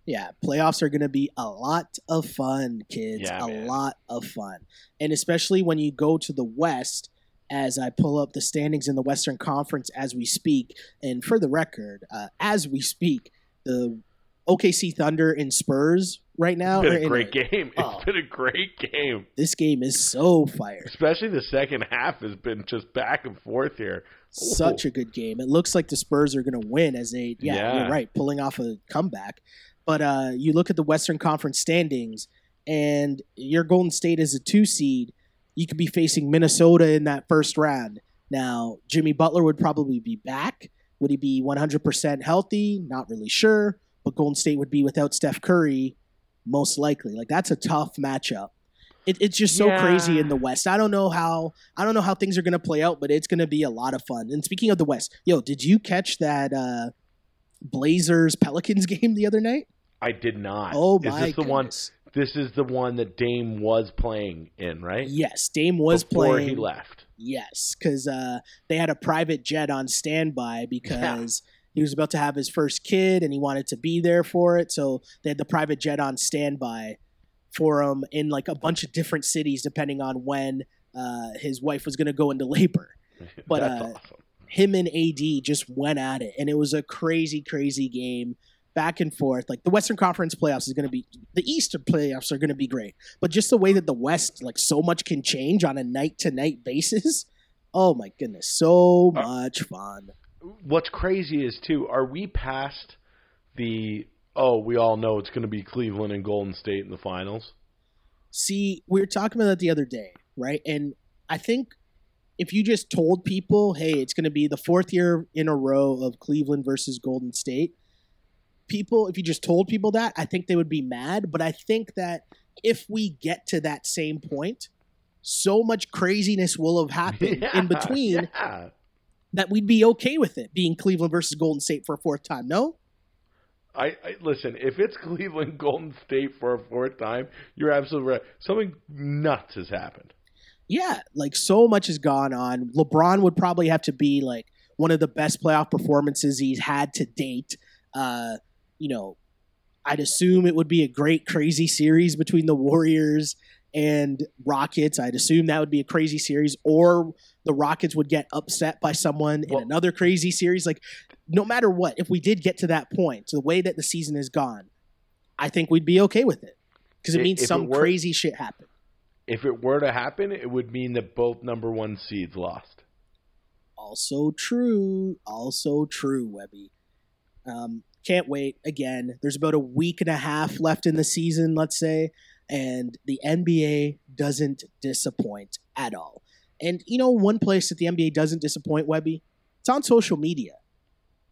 Yeah, playoffs are going to be a lot of fun, kids. Yeah, a man. lot of fun. And especially when you go to the West, as I pull up the standings in the Western Conference as we speak. And for the record, uh, as we speak, the OKC Thunder and Spurs right now. It's been a great game. Oh, it's been a great game. This game is so fire. Especially the second half has been just back and forth here. Such Ooh. a good game. It looks like the Spurs are going to win as they, yeah, yeah, you're right, pulling off a comeback. But uh, you look at the Western Conference standings, and your Golden State is a two seed. You could be facing Minnesota in that first round. Now, Jimmy Butler would probably be back. Would he be 100% healthy? Not really sure. But Golden State would be without Steph Curry, most likely. Like that's a tough matchup. It, it's just so yeah. crazy in the West. I don't know how I don't know how things are going to play out, but it's going to be a lot of fun. And speaking of the West, yo, did you catch that uh, Blazers Pelicans [laughs] game the other night? I did not. Oh my! Is this the one? This is the one that Dame was playing in, right? Yes, Dame was playing. Before he left. Yes, because uh, they had a private jet on standby because yeah. He was about to have his first kid and he wanted to be there for it. So they had the private jet on standby for him in like a bunch of different cities, depending on when uh, his wife was going to go into labor. [laughs] But uh, awesome. him and AD just went at it, and it was a crazy, crazy game back and forth. Like the Western Conference playoffs is going to be the Eastern playoffs are going to be great, but just the way that the West like so much can change on a night to night basis. Oh my goodness, so much fun. What's crazy is too, are we past the oh, we all know it's going to be Cleveland and Golden State in the finals? See, we were talking about that the other day, right? And I think if you just told people, hey, it's going to be the fourth year in a row of Cleveland versus Golden State, people, if you just told people that, I think they would be mad. But I think that if we get to that same point, so much craziness will have happened Yeah, [laughs] in between yeah. That we'd be okay with it being Cleveland versus Golden State for a fourth time. No? I, I listen. If it's [laughs] Cleveland Golden State for a fourth time, you're absolutely right. Something nuts has happened. Yeah, like so much has gone on. LeBron would probably have to be like one of the best playoff performances he's had to date. Uh, you know, I'd assume it would be a great, crazy series between the Warriors and Rockets. I'd assume that would be a crazy series, or the Rockets would get upset by someone Well- in another crazy series. Like, no matter what, if we did get to that point, the way that the season has gone, I think we'd be okay with it because it means if it some were- crazy shit happened. If it were to happen, it would mean that both number one seeds lost. Also true. Also true, Webby. Um, can't wait. Again, there's about a week and a half left in the season, let's say, and the NBA doesn't disappoint at all. And you know, one place that the NBA doesn't disappoint, Webby, it's on social media,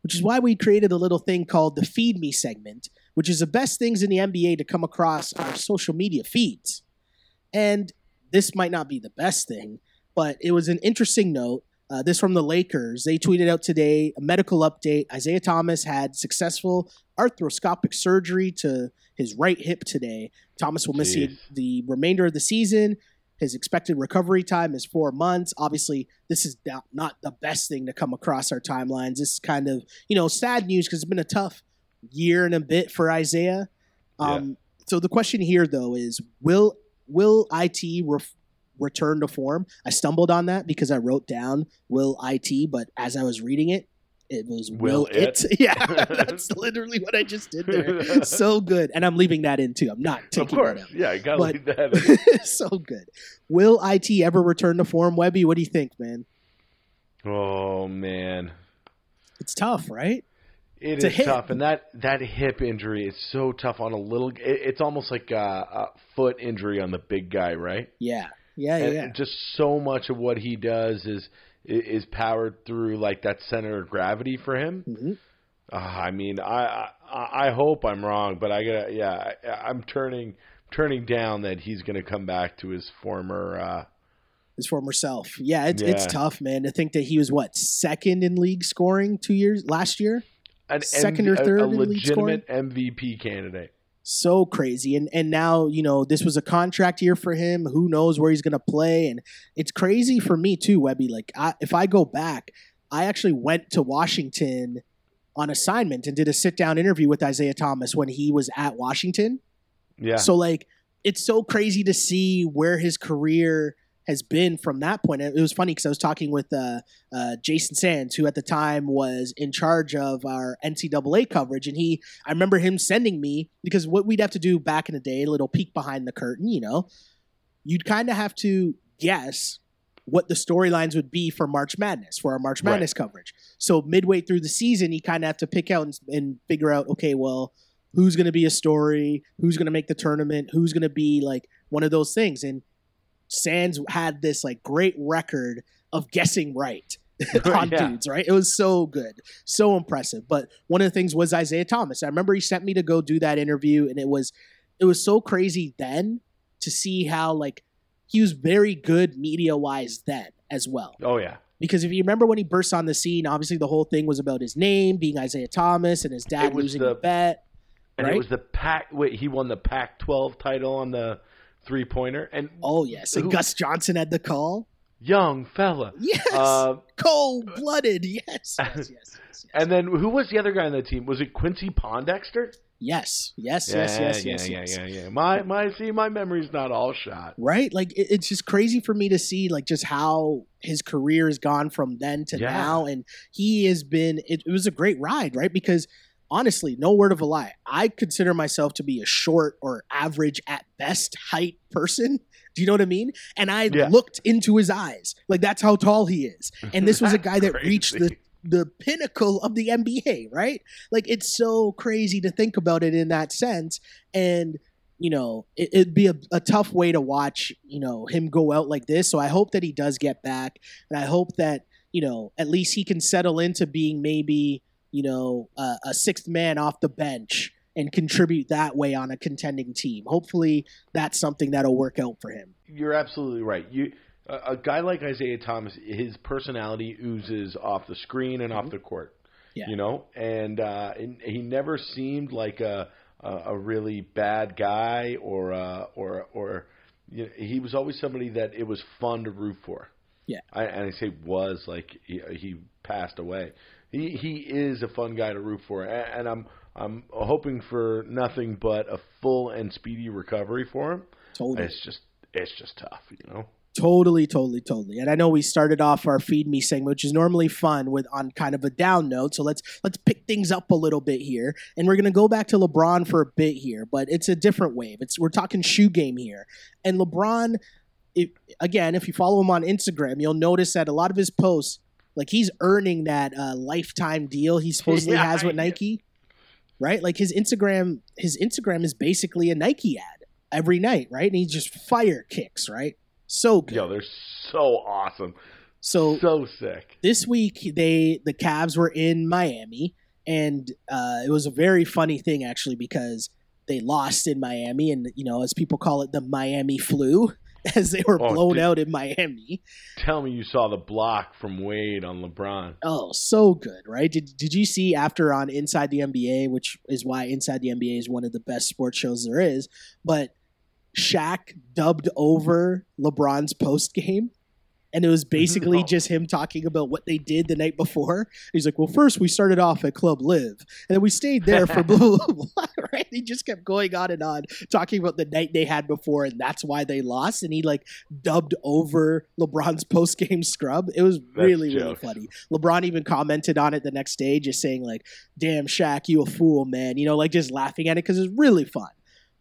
which is why we created a little thing called the Feed Me segment, which is the best things in the NBA to come across our social media feeds. And this might not be the best thing, but it was an interesting note. Uh, this from the Lakers. They tweeted out today a medical update. Isaiah Thomas had successful arthroscopic surgery to his right hip today. Thomas will miss the, the remainder of the season. His expected recovery time is four months. Obviously, this is not, the best thing to come across our timelines. This is kind of, you know, sad news because it's been a tough year and a bit for Isaiah. Um, So the question here, though, is will will IT ref- return to form? I stumbled on that because I wrote down will IT, but as I was reading it, it was will, Will it. it? [laughs] Yeah, [laughs] that's literally what I just did there. [laughs] so good, and I'm leaving that in too. I'm not taking Of course, that yeah, I gotta But- leave that. in. so good. Will IT ever return to form, Webby? What do you think, man? oh man, It's tough, right? it It's is tough, and that that hip injury is so tough on a little. It, it's almost like a, a foot injury on the big guy, right? Yeah, yeah, and, yeah. just so much of what he does is is powered through like that center of gravity for him. hmm Uh, I mean, I, I I hope I'm wrong, but I got yeah, I, I'm turning turning down that he's going to come back to his former. Uh, His former self. Yeah, it's it's tough, man. To think that he was what second in league scoring two years last year. an Second MV or third a, a in league legitimate MVP candidate. So crazy. And and now you know this was a contract year for him. Who knows where he's going to play? And it's crazy for me too webby. Like I, if i go back i actually went to washington on assignment and did a sit down interview with isaiah thomas when he was at washington. Yeah, so like it's so crazy to see where his career has been from that point. It was funny because I was talking with uh, uh, Jason Sands, who at the time was in charge of our NCAA coverage, and he I remember him sending me because what we'd have to do back in the day, a little peek behind the curtain, you know, you'd kind of have to guess what the storylines would be for March Madness for our March Right. Madness coverage. So midway through the season, you kind of have to pick out and, and figure out, okay, well, who's going to be a story, who's going to make the tournament, who's going to be like one of those things. And Sands had this like great record of guessing [laughs] right on Yeah. dudes, right? It was so good, so impressive. But one of the things was Isaiah Thomas. I remember he sent me to go do that interview, and it was it was so crazy then to see how like he was very good media wise then as well. oh yeah, Because if you remember when he burst on the scene, obviously the whole thing was about his name being Isaiah Thomas and his dad losing the- the bet. and Right? it was the pack. Wait, he won the Pac-12 title on the three pointer, and Oh yes, and Who- Gus Johnson had the call. young fella. Yes, Uh, cold blooded. [laughs] Yes, yes, yes, yes, yes. and then who was the other guy on the team? Was it Quincy Pondexter? Yes, yes, Yeah, yes, yes, yeah, yes, yeah, yes. yeah, yeah. My my see, my memory's not all shot. Right? Like it, it's just crazy for me to see like just how his career has gone from then to Yeah. now, and he has been. It, it was a great ride, right? Because honestly, no word of a lie, I consider myself to be a short or average at best height person. Do you know what I mean? And I Yeah. looked into his eyes, like that's how tall he is. And this was a [laughs] guy that Crazy. reached the the pinnacle of the NBA, right? Like it's so crazy to think about it in that sense. And you know, it, it'd be a, a tough way to watch, you know, him go out like this. So I hope that he does get back, and I hope that you know at least he can settle into being maybe you know a, a sixth man off the bench and contribute that way on a contending team. Hopefully, that's something that'll work out for him. You're absolutely right. You a, a guy like Isaiah Thomas, his personality oozes off the screen and off the court. Mm-hmm. Yeah. You know, and, uh, he never seemed like a a, a really bad guy or uh, or or you know, he was always somebody that it was fun to root for. Yeah. I, and I say was like he, he passed away. He he is a fun guy to root for, and, and I'm I'm hoping for nothing but a full and speedy recovery for him. Totally. It's just it's just tough, you know. Totally, totally, totally. And I know we started off our feed me segment, which is normally fun with on kind of a down note. So let's let's pick things up a little bit here. And we're gonna go back to LeBron for a bit here, but it's a different wave. It's we're talking shoe game here. And LeBron, if, again, if you follow him on Instagram, you'll notice that a lot of his posts, like he's earning that uh, lifetime deal he supposedly [laughs] Yeah, has with yeah. Nike. Right? Like his Instagram, his Instagram is basically a Nike ad every night, right? And he just fire kicks, right? So good. Yo, they're so awesome, So so sick. this week they the Cavs were in Miami, and uh, it was a very funny thing actually because they lost in Miami, and you know as people call it the Miami flu, [laughs] as they were Oh, blown did- out in Miami. Tell me you saw the block from Wade on LeBron. Oh, so good, right? Did Did you see after on Inside the NBA, which is why Inside the NBA is one of the best sports shows there is, but Shaq dubbed over LeBron's post game. And it was basically No. just him talking about what they did the night before. He's like, "Well, first we started off at Club Live, and then we stayed there for [laughs] blah blah blah." blah," [laughs] Right? He just kept going on and on, talking about the night they had before, and that's why they lost. And he like dubbed over LeBron's [laughs] post game scrub. It was That's really really funny. LeBron even commented on it the next day, just saying like, "Damn, Shaq, you a fool, man." You know, like just laughing at it because it's really fun.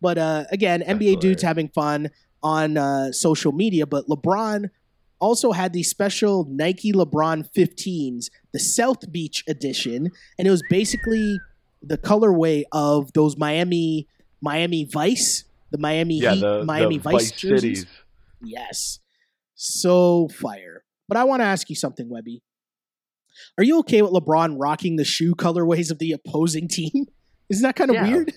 But uh, again, NBA dudes having fun on uh, social media. But LeBron also had the special Nike LeBron 15s, the South Beach edition, and it was basically the colorway of those Miami Miami Vice, the Miami Yeah, Heat, the Miami the Vice, Vice jerseys. cities. Yes. So fire. But I want to ask you something, Webby. Are you okay with LeBron rocking the shoe colorways of the opposing [laughs] team? Isn't that kind of Yeah. weird?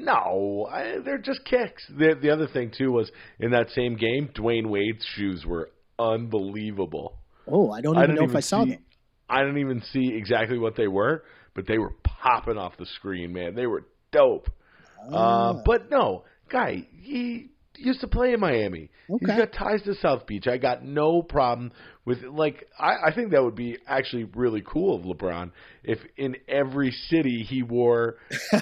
No, I, they're just kicks. The the other thing too was in that same game, Dwyane Wade's shoes were unbelievable. Oh, I don't even didn't know if even I saw see, them. I didn't even see exactly what they were, but they were popping off the screen, man. They were dope. Uh, Ah, but no, guy, he used to play in Miami. Okay. He's got ties to South Beach. I got no problem with like. I, I think that would be actually really cool of LeBron if in every city he wore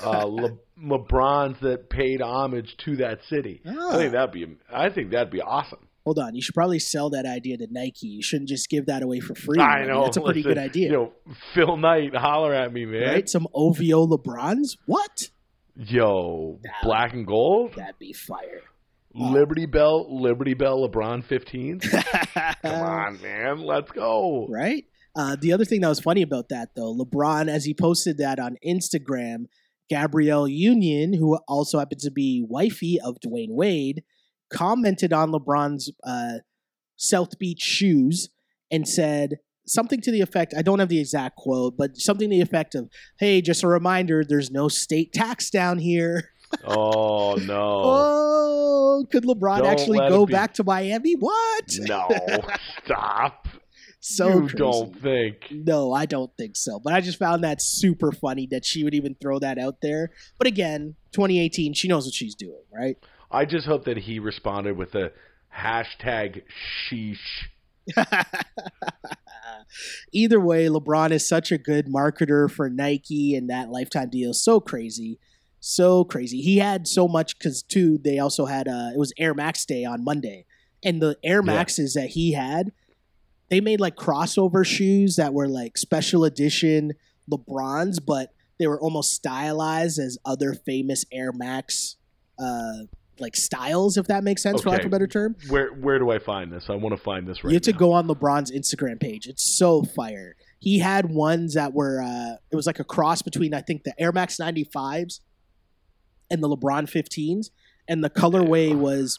uh, [laughs] Le, LeBrons that paid homage to that city. I Ah. think that'd be. I think that'd be awesome. Hold on. You should probably sell that idea to Nike. You shouldn't just give that away for free. I know. That's a pretty listen, good idea. Know, Phil Knight, holler at me, man. right? Some OVO LeBrons? What? Yo, Nah. black and gold, That'd be fire. Liberty Bell, Liberty Bell, LeBron 15. [laughs] Come on, man, let's go. right? Uh, the other thing that was funny about that, though, LeBron, as he posted that on Instagram, Gabrielle Union, who also happens to be wifey of Dwyane Wade, commented on LeBron's uh, South Beach shoes and said something to the effect I don't have the exact quote, but something to the effect of, hey, just a reminder, there's no state tax down here. Oh no, [laughs] Oh, could LeBron Don't actually go be- back to Miami? What? no, [laughs] stop. So you crazy. don't think? No, I don't think so. But I just found that super funny that she would even throw that out there. But again, 2018, she knows what she's doing, right? I just hope that he responded with a hashtag sheesh. [laughs] Either way, LeBron is such a good marketer for Nike, and that lifetime deal is so crazy. So crazy. He had so much because too. They also had uh, it was Air Max Day on Monday, and the Air Yeah. Maxes that he had, they made like crossover shoes that were like special edition LeBrons, but they were almost stylized as other famous Air Max, uh, like styles, if that makes sense, for lack of a better term. Where where do I find this? I want to find this right you have to go on LeBron's Instagram page. It's so fire. He had ones that were uh it was like a cross between I think the Air Max 95s and the LeBron 15s and the colorway Ew. was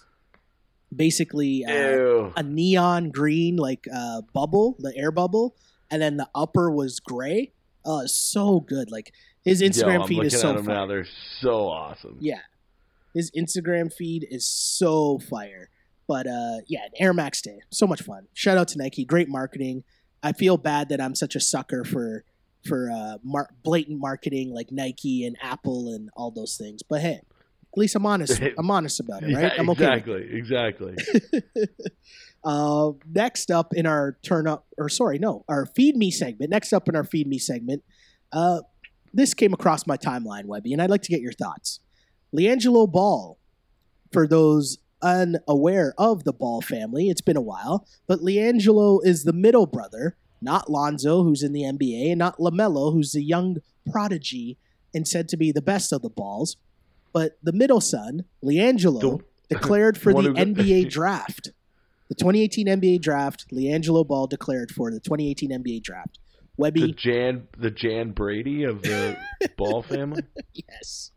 basically uh, a neon green like uh bubble, the air bubble, and then the upper was gray. Oh, so good. Like his Instagram Yo, feed is so at them now. They're so awesome. Yeah. His Instagram feed is so fire. But uh yeah, Air Max Day. So much fun. Shout out to Nike. Great marketing. I feel bad that I'm such a sucker for for uh mar- blatant marketing like Nike and Apple and all those things. But hey, at least I'm honest. [laughs] I'm honest about it, right? Yeah, I'm okay. exactly, exactly. [laughs] uh, next up in our turn up, or sorry, no, our feed me segment. Next up in our feed me segment, uh, this came across my timeline, Webby, and I'd like to get your thoughts. LiAngelo Ball, for those unaware of the Ball family, it's been a while, but LiAngelo is the middle brother, not Lonzo, who's in the NBA, and not LaMelo, who's the young prodigy and said to be the best of the balls, but the middle son, LiAngelo, [laughs] declared for the NBA [laughs] draft. The 2018 NBA draft, LiAngelo Ball declared for the 2018 NBA draft. Webby. the Jan, the Jan Brady of the [laughs] Ball family. yes.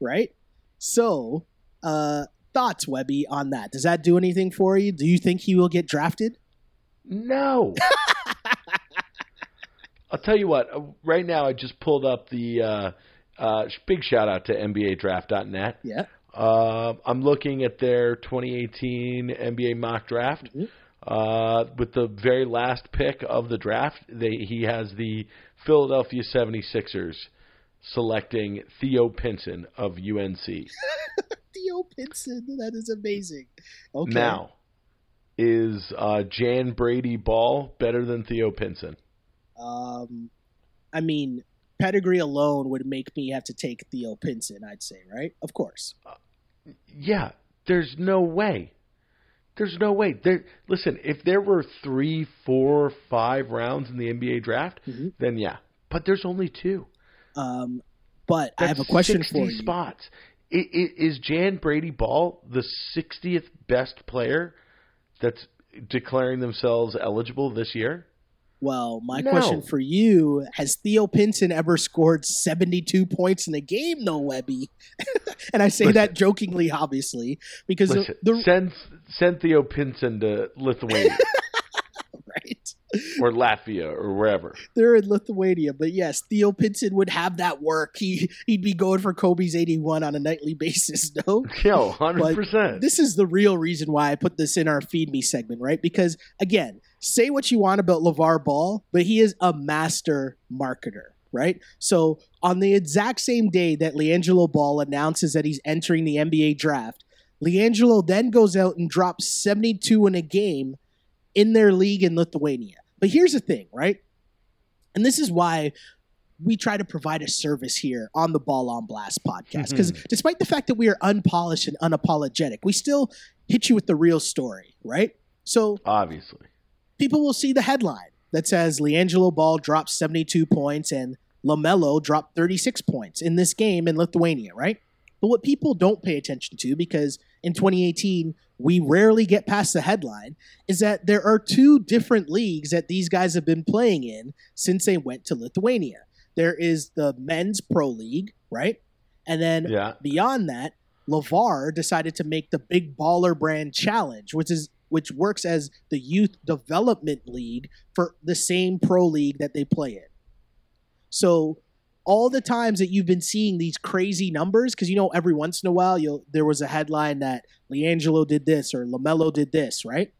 Right? So, uh, thoughts, Webby, on that? Does that do anything for you? Do you think he will get drafted? No. [laughs] I'll tell you what. uh, Right now, I just pulled up the uh, uh, big shout out to NBADraft.net. Yeah. Uh, I'm looking at their 2018 NBA mock draft. Mhm. Uh, with the very last pick of the draft, they, he has the Philadelphia 76ers selecting Theo Pinson of UNC. [laughs] Theo Pinson, that is amazing. Okay. Now, is uh, Jan Brady Ball better than Theo Pinson? Um, I mean, pedigree alone would make me have to take Theo Pinson, I'd say, right? Of course. Yeah, there's no way. There's no way. There. Listen, if there were three, four, five rounds in the NBA draft, Mhm. then yeah. But there's only two. Um, but I have a question 60 for you. spots. Is Jan Brady Ball the 60th best player that's declaring themselves eligible this year? Well, my No. question for you: Has Theo Pinson ever scored seventy-two points in a game? No, Webby. [laughs] and I say Listen. that jokingly, obviously, because Listen, the send send Theo Pinson to Lithuania [laughs] [laughs] or Latvia or wherever. they're in Lithuania, but yes, Theo Pinson would have that work. He he'd be going for Kobe's eighty-one on a nightly [laughs] basis. No, Yo, hundred percent. this is the real reason why I put this in our feed me segment, right? Because again, say what you want about LeVar Ball, but he is a master marketer, right? So on the exact same day that LiAngelo Ball announces that he's entering the NBA draft, LiAngelo then goes out and drops 72 in a game in their league in Lithuania. But here's the thing, right? And this is why we try to provide a service here on the Ball on Blast podcast. Because mm-hmm. despite the fact that we are unpolished and unapologetic, we still hit you with the real story, right? So Obviously. people will see the headline that says LiAngelo Ball dropped 72 points and LaMelo dropped 36 points in this game in Lithuania, right? But what people don't pay attention to, because in 2018, we rarely get past the headline, is that there are two different leagues that these guys have been playing in since they went to Lithuania. There is the men's pro league, right? And then Yeah. beyond that, LeVar decided to make the Big Baller Brand Challenge, which is which works as the youth development league for the same pro league that they play in. So all the times that you've been seeing these crazy numbers, because you know every once in a while you'll there was a headline that LiAngelo did this or LaMelo did this, right?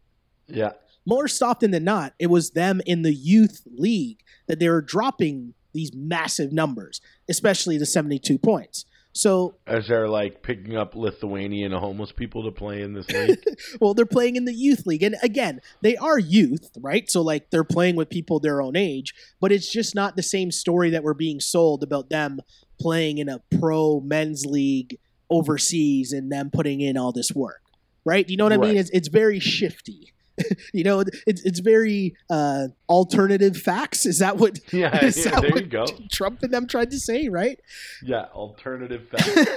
Yeah. more often than not, it was them in the youth league that they were dropping these massive numbers, especially the 72 points. So, As they're like picking up Lithuanian homeless people to play in this [laughs] league. well, they're playing in the youth league, and again, they are youth, right? So, like, they're playing with people their own age, but it's just not the same story that we're being sold about them playing in a pro men's league overseas and them putting in all this work, right? Do you know what I mean? It's it's very shifty. [laughs] you know, it's it's very uh, alternative facts. Is that what? yeah, [laughs] is yeah that there what you go. Trump and them tried to say, right? Yeah, alternative [laughs] facts.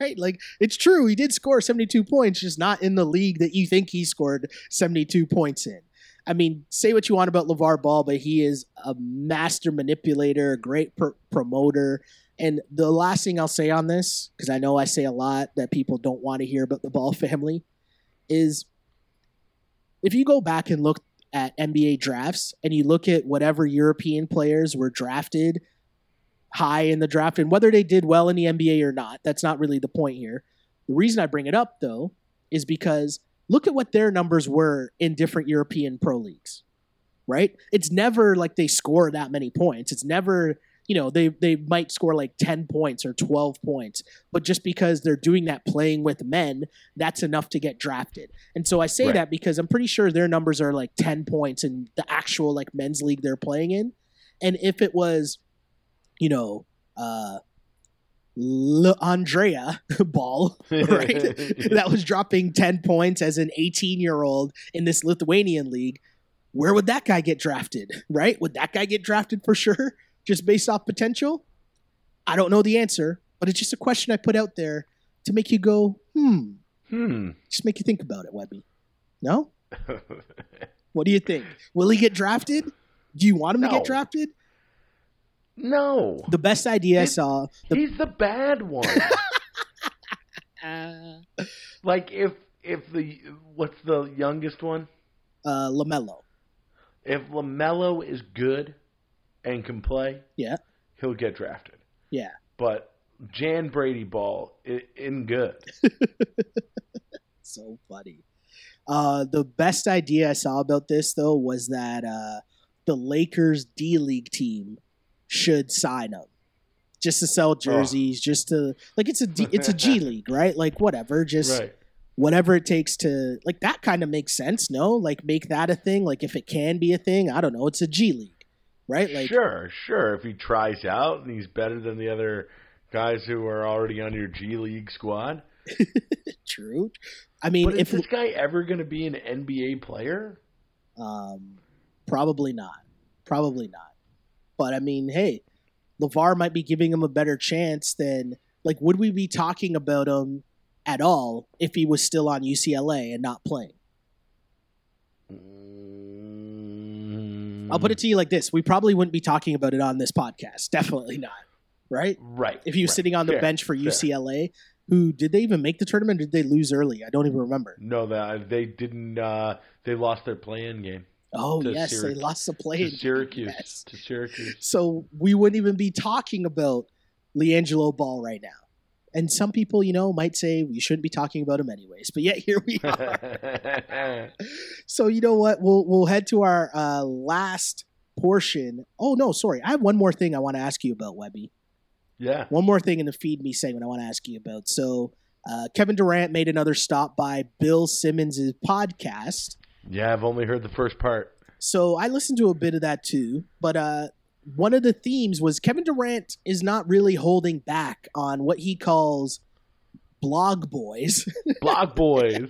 right? Like it's true. He did score 72 points, just not in the league that you think he scored 72 points in. I mean, say what you want about LeVar Ball, but he is a master manipulator, a great pr- promoter. And the last thing I'll say on this, because I know I say a lot that people don't want to hear about the Ball family, is if you go back and look at NBA drafts and you look at whatever European players were drafted high in the draft and whether they did well in the NBA or not, that's not really the point here. The reason I bring it up though is because look at what their numbers were in different European pro leagues. Right? It's never like they score that many points. It's never, you know, they they might score like 10 points or 12 points, but just because they're doing that playing with men, that's enough to get drafted. And so I say Right. that because I'm pretty sure their numbers are like 10 points in the actual like men's league they're playing in. And if it was, you know, uh Le- Andrea [laughs] Ball, [laughs] right? that was dropping 10 points as an 18 year old in this Lithuanian league. Where would that guy get drafted, right? Would that guy get drafted for sure, just based off potential? I don't know the answer, but it's just a question I put out there to make you go, hmm, hmm. just make you think about it, Webby. No? [laughs] What do you think? Will he get drafted? Do you want him to get drafted? no. The best idea I saw, the He's the bad one. [laughs] [laughs] like if if the what's the youngest one? uh, LaMelo. If LaMelo is good and can play, Yeah. he'll get drafted. Yeah. But Jan Brady Ball in good. [laughs] so funny. Uh, the best idea I saw about this though was that uh, the Lakers D League team should sign him just to sell jerseys, just to like it's a D, it's a G [laughs] League, right? Like whatever, just right. whatever it takes to like that kind of makes sense. No, like make that a thing. Like if it can be a thing, I don't know. It's a G League, right? Like sure, sure. If he tries out and he's better than the other guys who are already on your G League squad. [laughs] true. I mean, But if is this guy ever going to be an NBA player? Um, probably not. Probably not. But I mean, hey, LaVar might be giving him a better chance than like. Would we be talking about him at all if he was still on UCLA and not playing? Mm, I'll put it to you like this: we probably wouldn't be talking about it on this podcast. [laughs] Definitely not. Right? right. If he was right. sitting on the Fair, bench for fair. UCLA, who did they even make the tournament? Or did they lose early? I don't even remember. No, that they didn't. Uh, they lost their play-in game Oh yes, they lost the play. to Syracuse. Yes. To Syracuse. So we wouldn't even be talking about LiAngelo Ball right now. And some people, you know, might say we shouldn't be talking about him anyways. But yet [laughs] here we are. [laughs] so you know what? We'll we'll head to our uh, last portion. Oh no, sorry. I have one more thing I want to ask you about, Webby. yeah. One more thing in the feed me segment I want to ask you about. So uh, Kevin Durant made another stop by Bill Simmons' podcast. Yeah, I've only heard the first part. So I listened to a bit of that too, but uh, one of the themes was Kevin Durant is not really holding back on what he calls blog boys. [laughs] Blog boys.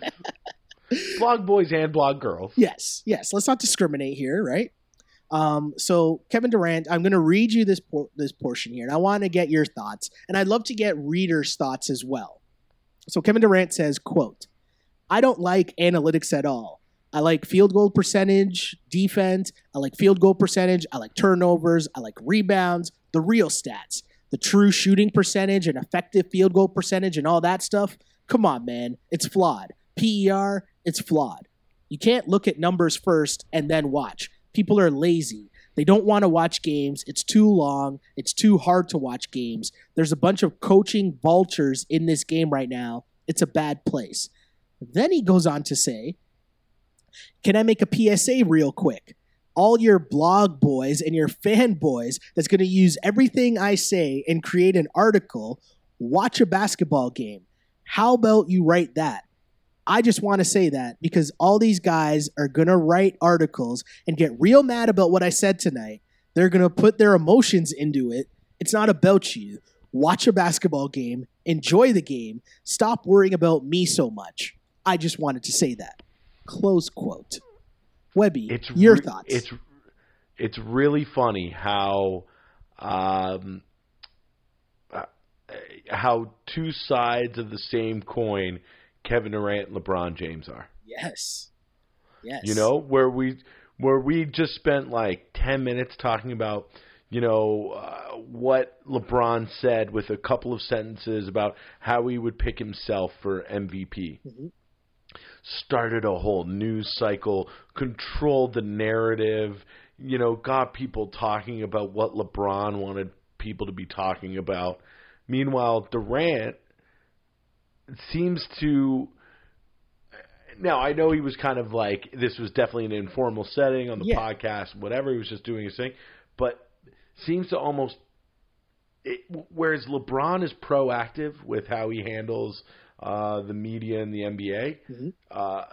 blog boys and blog girls. yes, yes. Let's not discriminate here, right? Um, so Kevin Durant, I'm going to read you this por- this portion here, and I want to get your thoughts, and I'd love to get readers' thoughts as well. So Kevin Durant says, "quote I don't like analytics at all. I like field goal percentage, defense. I like field goal percentage. I like turnovers. I like rebounds, the real stats, the true shooting percentage and effective field goal percentage and all that stuff. Come on, man. It's flawed. PER, it's flawed. You can't look at numbers first and then watch. People are lazy. They don't want to watch games. It's too long. It's too hard to watch games. There's a bunch of coaching vultures in this game right now. It's a bad place. Then he goes on to say, Can I make a PSA real quick? All your blog boys and your fanboys that's going to use everything I say and create an article watch a basketball game. How about you write that? I just want to say that because all these guys are going to write articles and get real mad about what I said tonight. They're going to put their emotions into it. It's not about you. Watch a basketball game, enjoy the game, stop worrying about me so much. I just wanted to say that. Close quote. Webby, It's your re- thoughts. It's it's really funny how um, uh, how two sides of the same coin Kevin Durant and LeBron James are. yes. Yes. You know, where we where we just spent like 10 minutes talking about you know uh, what LeBron said with a couple of sentences about how he would pick himself for MVP. Mhm. Started a whole news cycle, controlled the narrative, you know, got people talking about what LeBron wanted people to be talking about. Meanwhile, Durant seems to now I know he was kind of like this was definitely an informal setting on the Yeah. podcast, whatever. He was just doing his thing, but seems to almost. It, whereas LeBron is proactive with how he handles uh, the media and the NBA, Mhm. uh,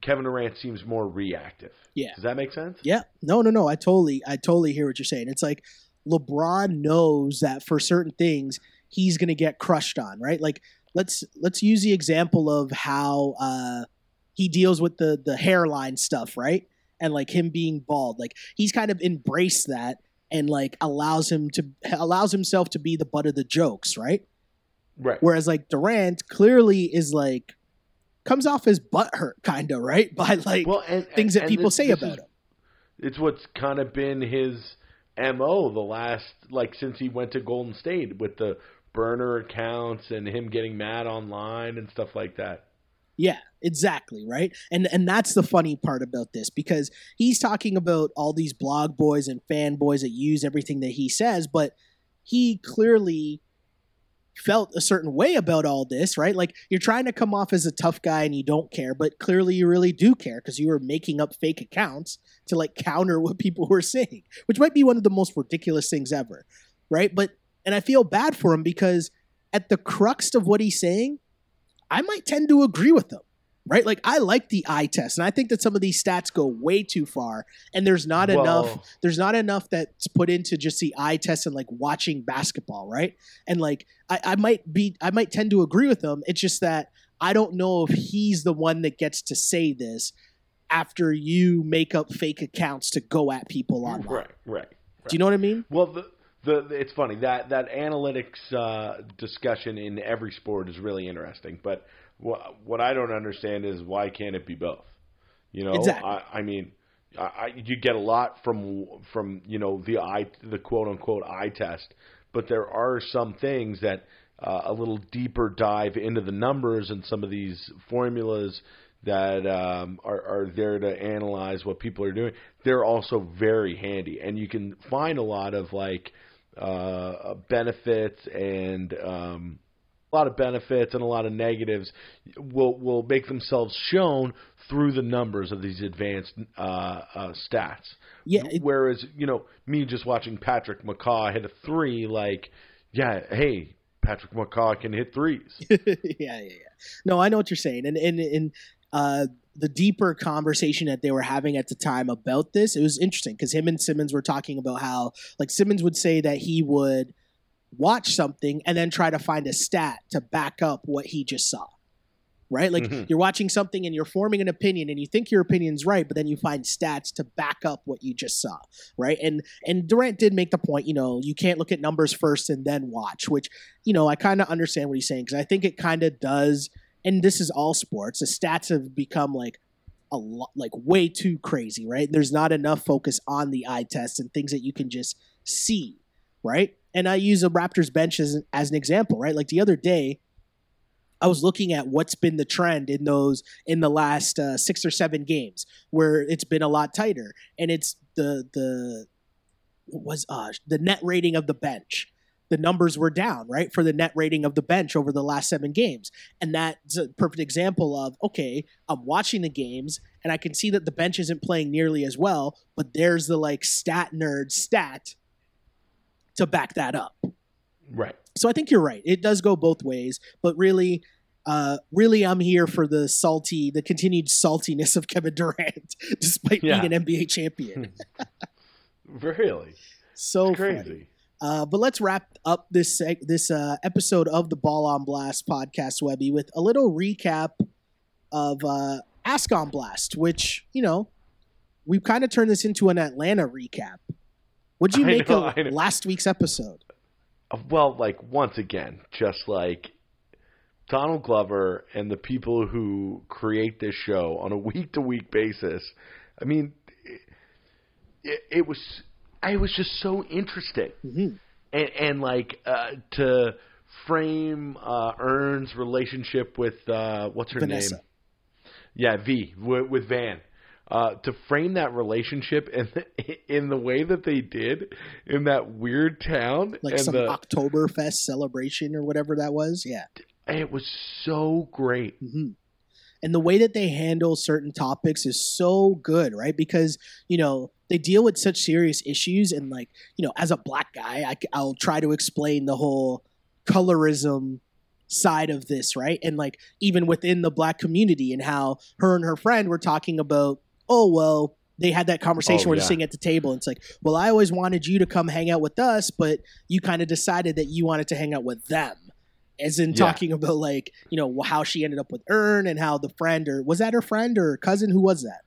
Kevin Durant seems more reactive. Yeah. Does that make sense? Yeah. No, no, no. I totally, I totally hear what you're saying. It's like LeBron knows that for certain things he's going to get crushed on, right? Like let's let's use the example of how uh, he deals with the the hairline stuff, right? And like him being bald, like he's kind of embraced that and like allows him to allows himself to be the butt of the jokes, right? Right. Whereas like Durant clearly is like comes off as butthurt, kind of right [laughs] by like well, and, things that people this- say this about is- him. it's what's kind of been his mo the last like since he went to Golden State with the burner accounts and him getting mad online and stuff like that. Yeah, exactly, right? And and that's the funny part about this because he's talking about all these blog boys and fanboys that use everything that he says, but he clearly felt a certain way about all this, right? Like you're trying to come off as a tough guy and you don't care, but clearly you really do care because you were making up fake accounts to like counter what people were saying, which might be one of the most ridiculous things ever, right? But and I feel bad for him because at the crux of what he's saying, I might tend to agree with him. Right? Like I like the eye test and I think that some of these stats go way too far and there's not Well, enough there's not enough that's put into just the eye test and like watching basketball, right? And like I, I might be I might tend to agree with him. It's just that I don't know if he's the one that gets to say this after you make up fake accounts to go at people online. Right, right. Do you know what I mean? Well, the, the it's funny that that analytics uh, discussion in every sport is really interesting. But what what I don't understand is why can't it be both? You know, Exactly. I, I mean, I, I, you get a lot from from you know the eye the quote unquote eye test, but there are some things that uh, a little deeper dive into the numbers and some of these formulas that um, are, are there to analyze what people are doing. They're also very handy, and you can find a lot of like uh, benefits and um, a lot of benefits and a lot of negatives will will make themselves shown through the numbers of these advanced uh, uh, stats. Yeah, it- Whereas you know me just watching Patrick McCaw hit a three, like yeah, hey, Patrick McCaw can hit threes. [laughs] yeah, yeah, yeah. No, I know what you're saying, and and and uh, the deeper conversation that they were having at the time about this, it was interesting because him and Simmons were talking about how, like, Simmons would say that he would watch something and then try to find a stat to back up what he just saw. Right? Like Mhm. you're watching something and you're forming an opinion and you think your opinion's right, but then you find stats to back up what you just saw. Right? And and Durant did make the point, you know, you can't look at numbers first and then watch, which, you know, I kind of understand what he's saying because I think it kind of does and this is all sports. The stats have become like a lot like way too crazy, right? There's not enough focus on the eye test and things that you can just see, right? And I use a Raptors bench as, as an example, right? Like the other day, I was looking at what's been the trend in those in the last uh, six or seven games where it's been a lot tighter, and it's the the what was uh the net rating of the bench. The numbers were down, right, for the net rating of the bench over the last seven games, and that's a perfect example of okay, I'm watching the games and I can see that the bench isn't playing nearly as well, but there's the like stat nerd stat to back that up Right. So I think you're right. It does go both ways, but really, uh, really, I'm here for the salty, the continued saltiness of Kevin Durant, [laughs] despite Yeah. being an NBA champion. [laughs] Really. so It's crazy. Uh, but let's wrap up this seg- this uh, episode of the Ball on Blast podcast, Webby, with a little recap of uh, Ask on Blast, which you know we've kind of turned this into an Atlanta recap. What'd you I make know, of last week's episode? Uh, Well, like once again, just like Donald Glover and the people who create this show on a week to week basis. I mean, it, it was it was just so interesting, hmm and, and like uh, to frame uh, Earn's relationship with uh, what's her Vanessa. name? Yeah, V with, with Van. Uh, to frame that relationship in [laughs] in the way that they did in that weird town, Like and some the, Oktoberfest celebration or whatever that was. Yeah. it was so great. hmm And the way that they handle certain topics is so good, right? Because you know they deal with such serious issues, and like you know, as a black guy, I, will try to explain the whole colorism side of this, right? And like even within the black community, and how her and her friend were talking about, oh well. They had that conversation Oh, yeah. they're sitting at the table, and it's like, "Well, I always wanted you to come hang out with us, but you kind of decided that you wanted to hang out with them." as in Yeah. talking about like you know how she ended up with Earn and how the friend or was that her friend or cousin who was that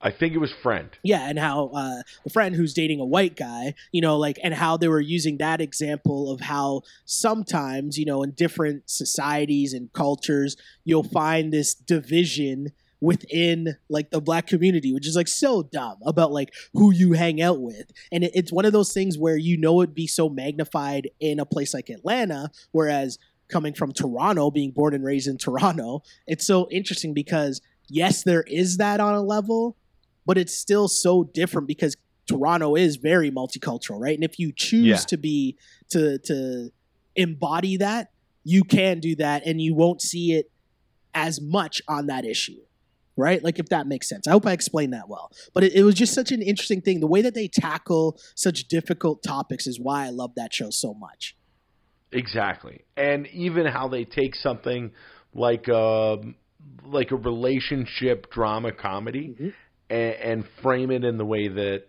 I think it was friend. yeah and how uh, the friend who's dating a white guy you know like and how they were using that example of how sometimes you know in different societies and cultures you'll find this division within like the black community which is like so dumb about like who you hang out with. And it, it's one of those things where you know it'd be so magnified in a place like atlanta whereas coming from toronto being born and raised in toronto it's so interesting because yes there is that on a level but it's still so different because toronto is very multicultural right? And if you choose Yeah. to be to to embody that you can do that and you won't see it as much on that issue right? Like if that makes sense. I hope i explained that well. But it, it was just such an interesting thing. The way that they tackle such difficult topics is why i love that show so much. Exactly, and even how they take something like a like a relationship drama comedy Mhm. and, and frame it in the way that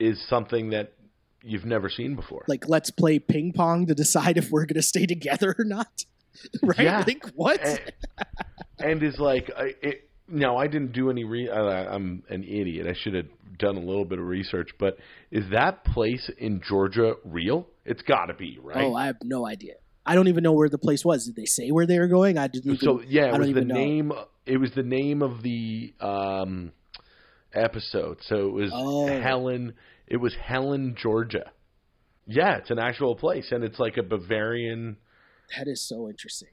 is something that you've never seen before. like let's play ping pong to decide if we're going to stay together or not. [laughs] Right? Yeah. like what? And, and is like it, no, I didn't do any. Re- I, I'm an idiot. I should have done a little bit of research. But is that place in Georgia real? It's got to be, right? oh i have no idea i don't even know where the place was did they say where they were going i didn't even so yeah, it was the even know. name. It was the name of the um, episode. So it was Oh. Helen. It was Helen, Georgia. Yeah, it's an actual place, and it's like a Bavarian. that is so interesting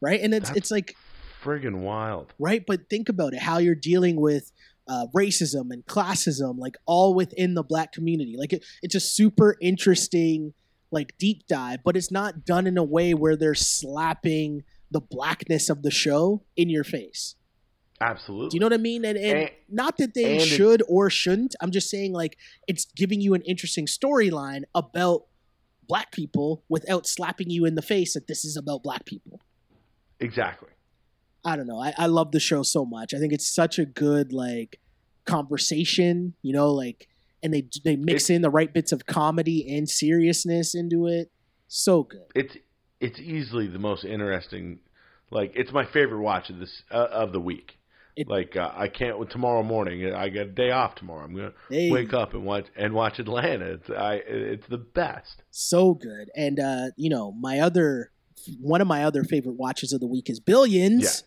right and it's That's- it's like Friggin' wild. right? But think about it how you're dealing with uh, racism and classism, like all within the black community. Like it, it's a super interesting, like deep dive, but it's not done in a way where they're slapping the blackness of the show in your face. Absolutely. Do you know what I mean? And, and, And- not that they should or shouldn't. I'm just saying, like, it's giving you an interesting storyline about black people without slapping you in the face that this is about black people. exactly. I don't know. I, I love the show so much. I think it's such a good like conversation, you know, like and they they mix in the right bits of comedy and seriousness into it. So good. It's it's easily the most interesting. Like it's my favorite watch of this uh, of the week. It- like uh, I can't tomorrow morning. I got a day off tomorrow. I'm gonna Hey, wake up and watch and watch Atlanta. It's I it's the best. so good. And uh, you know, my other one of my other favorite watches of the week is Billions.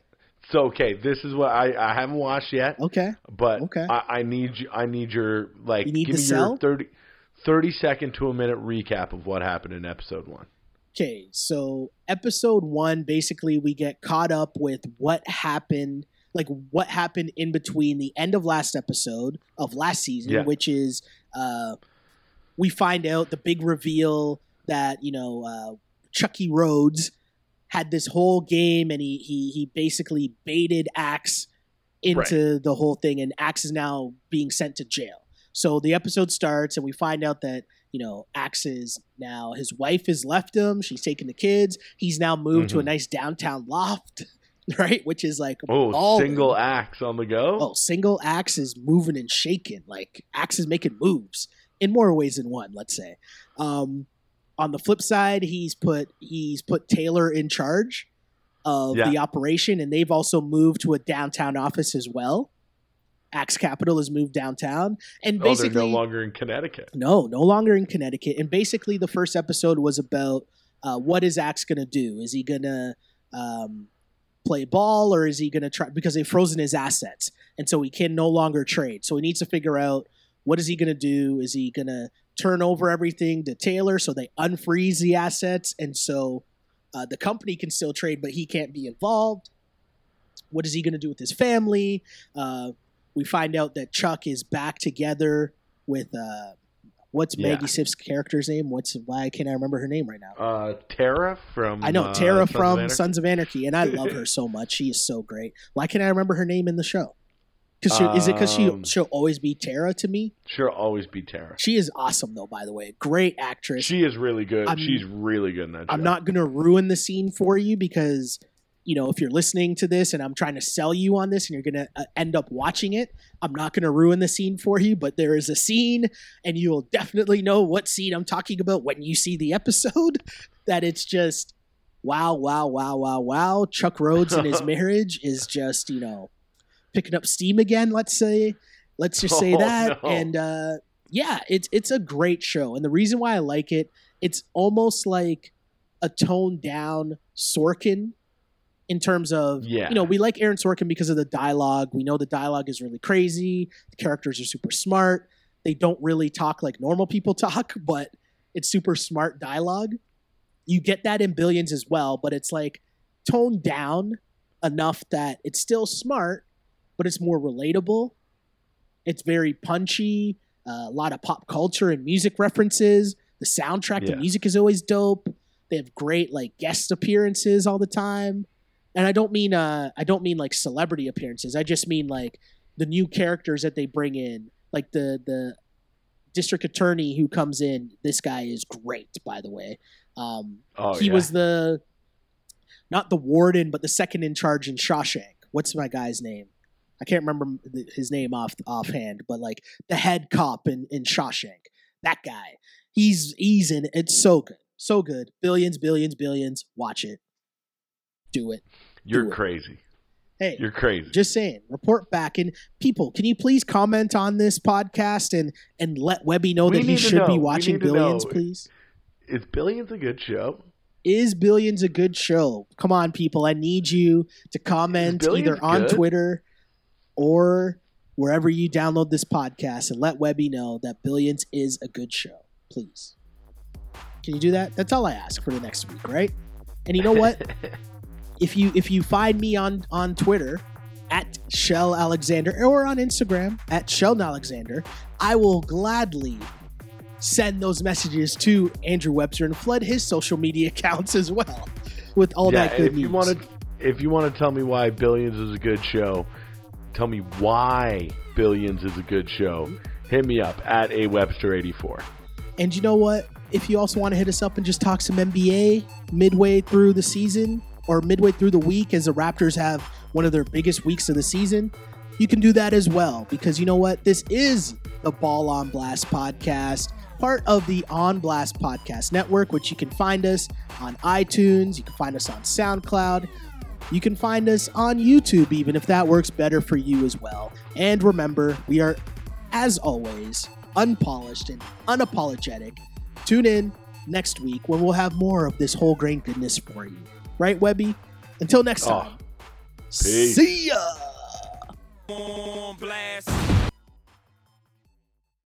So okay, this is what I I haven't watched yet, Okay. but Okay. I, I need you. I need your like. You need give me sell? your 30, 30 second to a minute recap of what happened in episode one. Okay, so episode one, basically, we get caught up with what happened, like what happened in between the end of last episode of last season, Yeah. which is uh, we find out the big reveal that you know uh, Chucky Rhodes had this whole game, and he he he basically baited Axe into the whole thing, and Axe is now being sent to jail. So the episode starts, and we find out that you know Axe is now his wife has left him. She's taken the kids. He's now moved to a Mhm. nice downtown loft, [laughs] right? Which is like Oh, single axe on the go. Oh, single Axe is moving and shaking. Like Axe is making moves in more ways than one. Let's say. Um, on the flip side, he's put he's put Taylor in charge of Yeah. the operation, and they've also moved to a downtown office as well. Axe Capital has moved downtown, and oh, they're basically no longer in Connecticut. no, no longer in Connecticut. And basically, the first episode was about uh, what is Axe going to do? Is he going to um, play ball or is he going to try? Because they've frozen his assets. And so he can no longer trade. So he needs to figure out what is he going to do? Is he going to turn over everything to Taylor so they unfreeze the assets? And so uh, the company can still trade, but he can't be involved. What is he going to do with his family? Uh, we find out that Chuck is back together with uh, what's Yeah. Maggie Siff's character's name? What's why can't I remember her name right now? Uh, Tara from I know uh, Tara Sons of from Sons of Anarchy, and I love [laughs] her so much. She is so great. Why can't I remember her name in the show? Because is it because she Um, she'll always be Tara to me? She'll always be Tara. She is awesome though. By the way, great actress. She is really good. I'm- She's really good in that. I'm not gonna ruin the scene for you because you know if you're listening to this and I'm trying to sell you on this and you're gonna uh, end up watching it, I'm not gonna ruin the scene for you. But there is a scene, and you will definitely know what scene I'm talking about when you see the episode. [laughs] That it's just wow, wow, wow, wow, wow. Chuck Rhodes and his [laughs] marriage is just you know picking up steam again. Let's say, let's just say [laughs] Oh, that, no. and uh, yeah, it's it's a great show, and the reason why I like it, it's almost like a toned down Sorkin in terms of Yeah. you know we like Aaron Sorkin because of the dialogue. We know the dialogue is really crazy. The characters are super smart. They don't really talk like normal people [laughs] talk, but it's super smart dialogue. You get that in Billions as well, but it's like toned down enough that it's still smart, but it's more relatable. It's very punchy. Uh, a lot of pop culture and music references. The soundtrack, the music is always dope. They have great like guest appearances all the time. And I don't mean uh I don't mean like celebrity appearances. I just mean like the new characters that they bring in. Like the the district attorney who comes in. This guy is great, by the way. Um Oh, he yeah. was the not the warden, but the second in charge in Shawshank. What's my guy's name? I can't remember his name off offhand, but like the head cop in in Shawshank. That guy. He's he's in. It's so good, so good. Billions, billions, billions. Watch it. Do it. You're do it. crazy. Hey, You're crazy. just saying. Report back and people. Can you please comment on this podcast and and let Webby know We that he should know. be watching Billions, know. please. Is Billions a good show? Is Billions a good show? Come on, people. I need you to comment either on good? Twitter or wherever you download this podcast and let Webby know that Billions is a good show. Please. Can you do that? That's all I ask for the next week, right? And you know what? [laughs] if you if you find me on on Twitter at Shell Alexander or on Instagram at Shell Alexander, I will gladly send those messages to Andrew Webster and flood his social media [laughs] accounts as well with all yeah, that good if news. you want to, if you want to tell me why Billions is a good show, tell me why Billions is a good show. Hit me up at a Webster eighty four. And you know what? If you also want to hit us up and just talk some NBA midway through the season or midway through the week as the Raptors have one of their biggest weeks of the season, you can do that as well. Because you know what? This is the Ball on Blast podcast, part of the On Blast Podcast Network, which you can find us on iTunes, you can find us on SoundCloud. You can find us on YouTube, even if that works better for you as well. And remember, we are, as always, unpolished and unapologetic. Tune in next week when we'll have more of this whole grain goodness for you. Right, Webby? Until next Oh, time. peace. See ya! on blast.